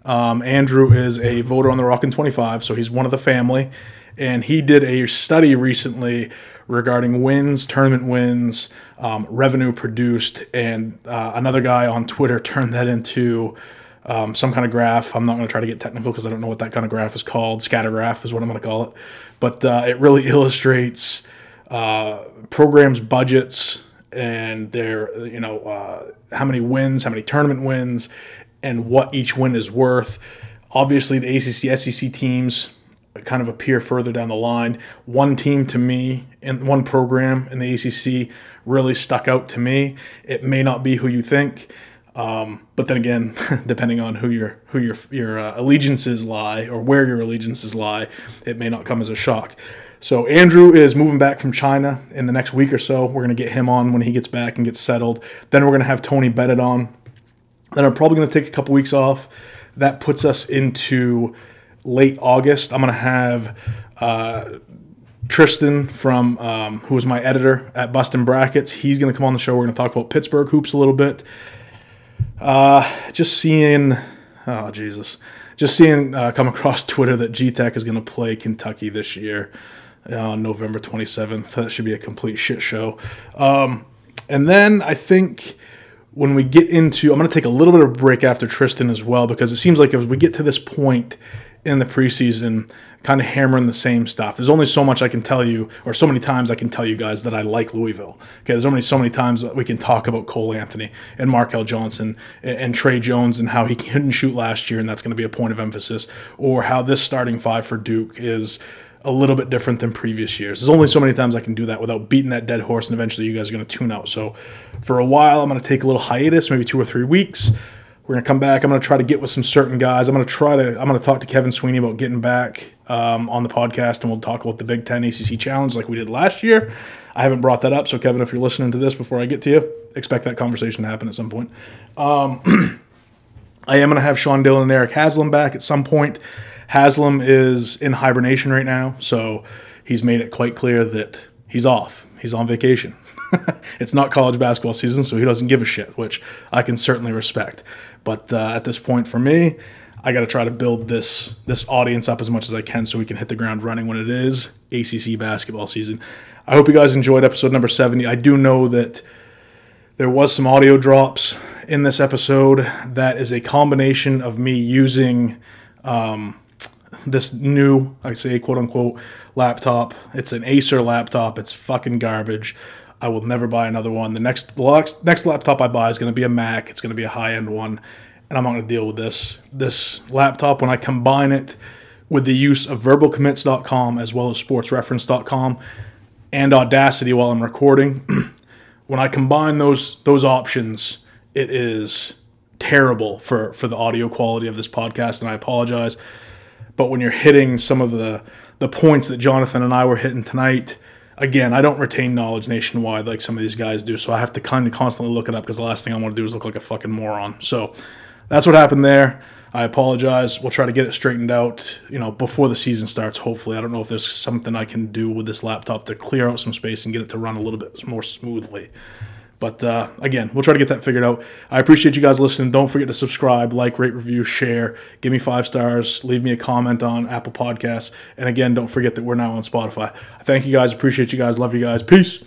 Um, Andrew is a voter on the Rockin' 25, so he's one of the family. And he did a study recently regarding wins, tournament wins, um, revenue produced, and uh, another guy on Twitter turned that into um, some kind of graph. I'm not going to try to get technical because I don't know what that kind of graph is called. Scatter graph is what I'm going to call it. But uh, it really illustrates uh, programs' budgets and their, you know, uh, how many wins, how many tournament wins, and what each win is worth. Obviously, the ACC, SEC teams kind of appear further down the line. One team to me, and one program in the ACC really stuck out to me. It may not be who you think. Um, but then again, depending on who your who your your uh, allegiances lie or where your allegiances lie, it may not come as a shock. So Andrew is moving back from China in the next week or so. We're gonna get him on when he gets back and gets settled. Then we're gonna have Tony Bennett on. Then I'm probably gonna take a couple weeks off. That puts us into late August. I'm gonna have uh, Tristan from um, who was my editor at Busting Brackets. He's gonna come on the show. We're gonna talk about Pittsburgh hoops a little bit. Uh, just seeing, oh Jesus, just seeing uh, come across Twitter that G Tech is going to play Kentucky this year on November 27th. That should be a complete shit show. Um, and then I think when we get into, I'm going to take a little bit of a break after Tristan as well because it seems like as we get to this point in the preseason, kind of hammering the same stuff. There's only so much I can tell you, or so many times I can tell you guys that I like Louisville. Okay, there's only so many times we can talk about Cole Anthony and Markell Johnson and, and Tre Jones and how he couldn't shoot last year, and that's going to be a point of emphasis, or how this starting five for Duke is a little bit different than previous years. There's only so many times I can do that without beating that dead horse, and eventually you guys are going to tune out. So for a while, I'm going to take a little hiatus, maybe two or three weeks. We're gonna come back. I'm gonna try to get with some certain guys. I'm gonna try to. I'm gonna talk to Kevin Sweeney about getting back um, on the podcast, and we'll talk about the Big Ten ACC Challenge like we did last year. I haven't brought that up, so Kevin, if you're listening to this before I get to you, expect that conversation to happen at some point. Um, I am gonna have Sean Dillon and Eric Haslam back at some point. Haslam is in hibernation right now, so he's made it quite clear that he's off. He's on vacation. it's not college basketball season, so he doesn't give a shit, which I can certainly respect. But uh, at this point, for me, I got to try to build this this audience up as much as I can so we can hit the ground running when it is ACC basketball season. I hope you guys enjoyed episode number 70. I do know that there was some audio drops in this episode that is a combination of me using um, this new, I say quote unquote, laptop. It's an Acer laptop. It's fucking garbage. I will never buy another one. The next the next laptop I buy is going to be a Mac. It's going to be a high end one, and I'm not going to deal with this this laptop when I combine it with the use of verbalcommits.com as well as sportsreference.com and Audacity while I'm recording. when I combine those those options, it is terrible for for the audio quality of this podcast, and I apologize. But when you're hitting some of the the points that Jonathon and I were hitting tonight again, I don't retain knowledge nationwide like some of these guys do, so I have to kind of constantly look it up because the last thing I want to do is look like a fucking moron. So that's what happened there. I apologize. We'll try to get it straightened out, you know, before the season starts. Hopefully, I don't know if there's something I can do with this laptop to clear out some space and get it to run a little bit more smoothly. But uh, again, we'll try to get that figured out. I appreciate you guys listening. Don't forget to subscribe, like, rate, review, share. Give me five stars. Leave me a comment on Apple Podcasts. And again, don't forget that we're now on Spotify. Thank you guys. Appreciate you guys. Love you guys. Peace.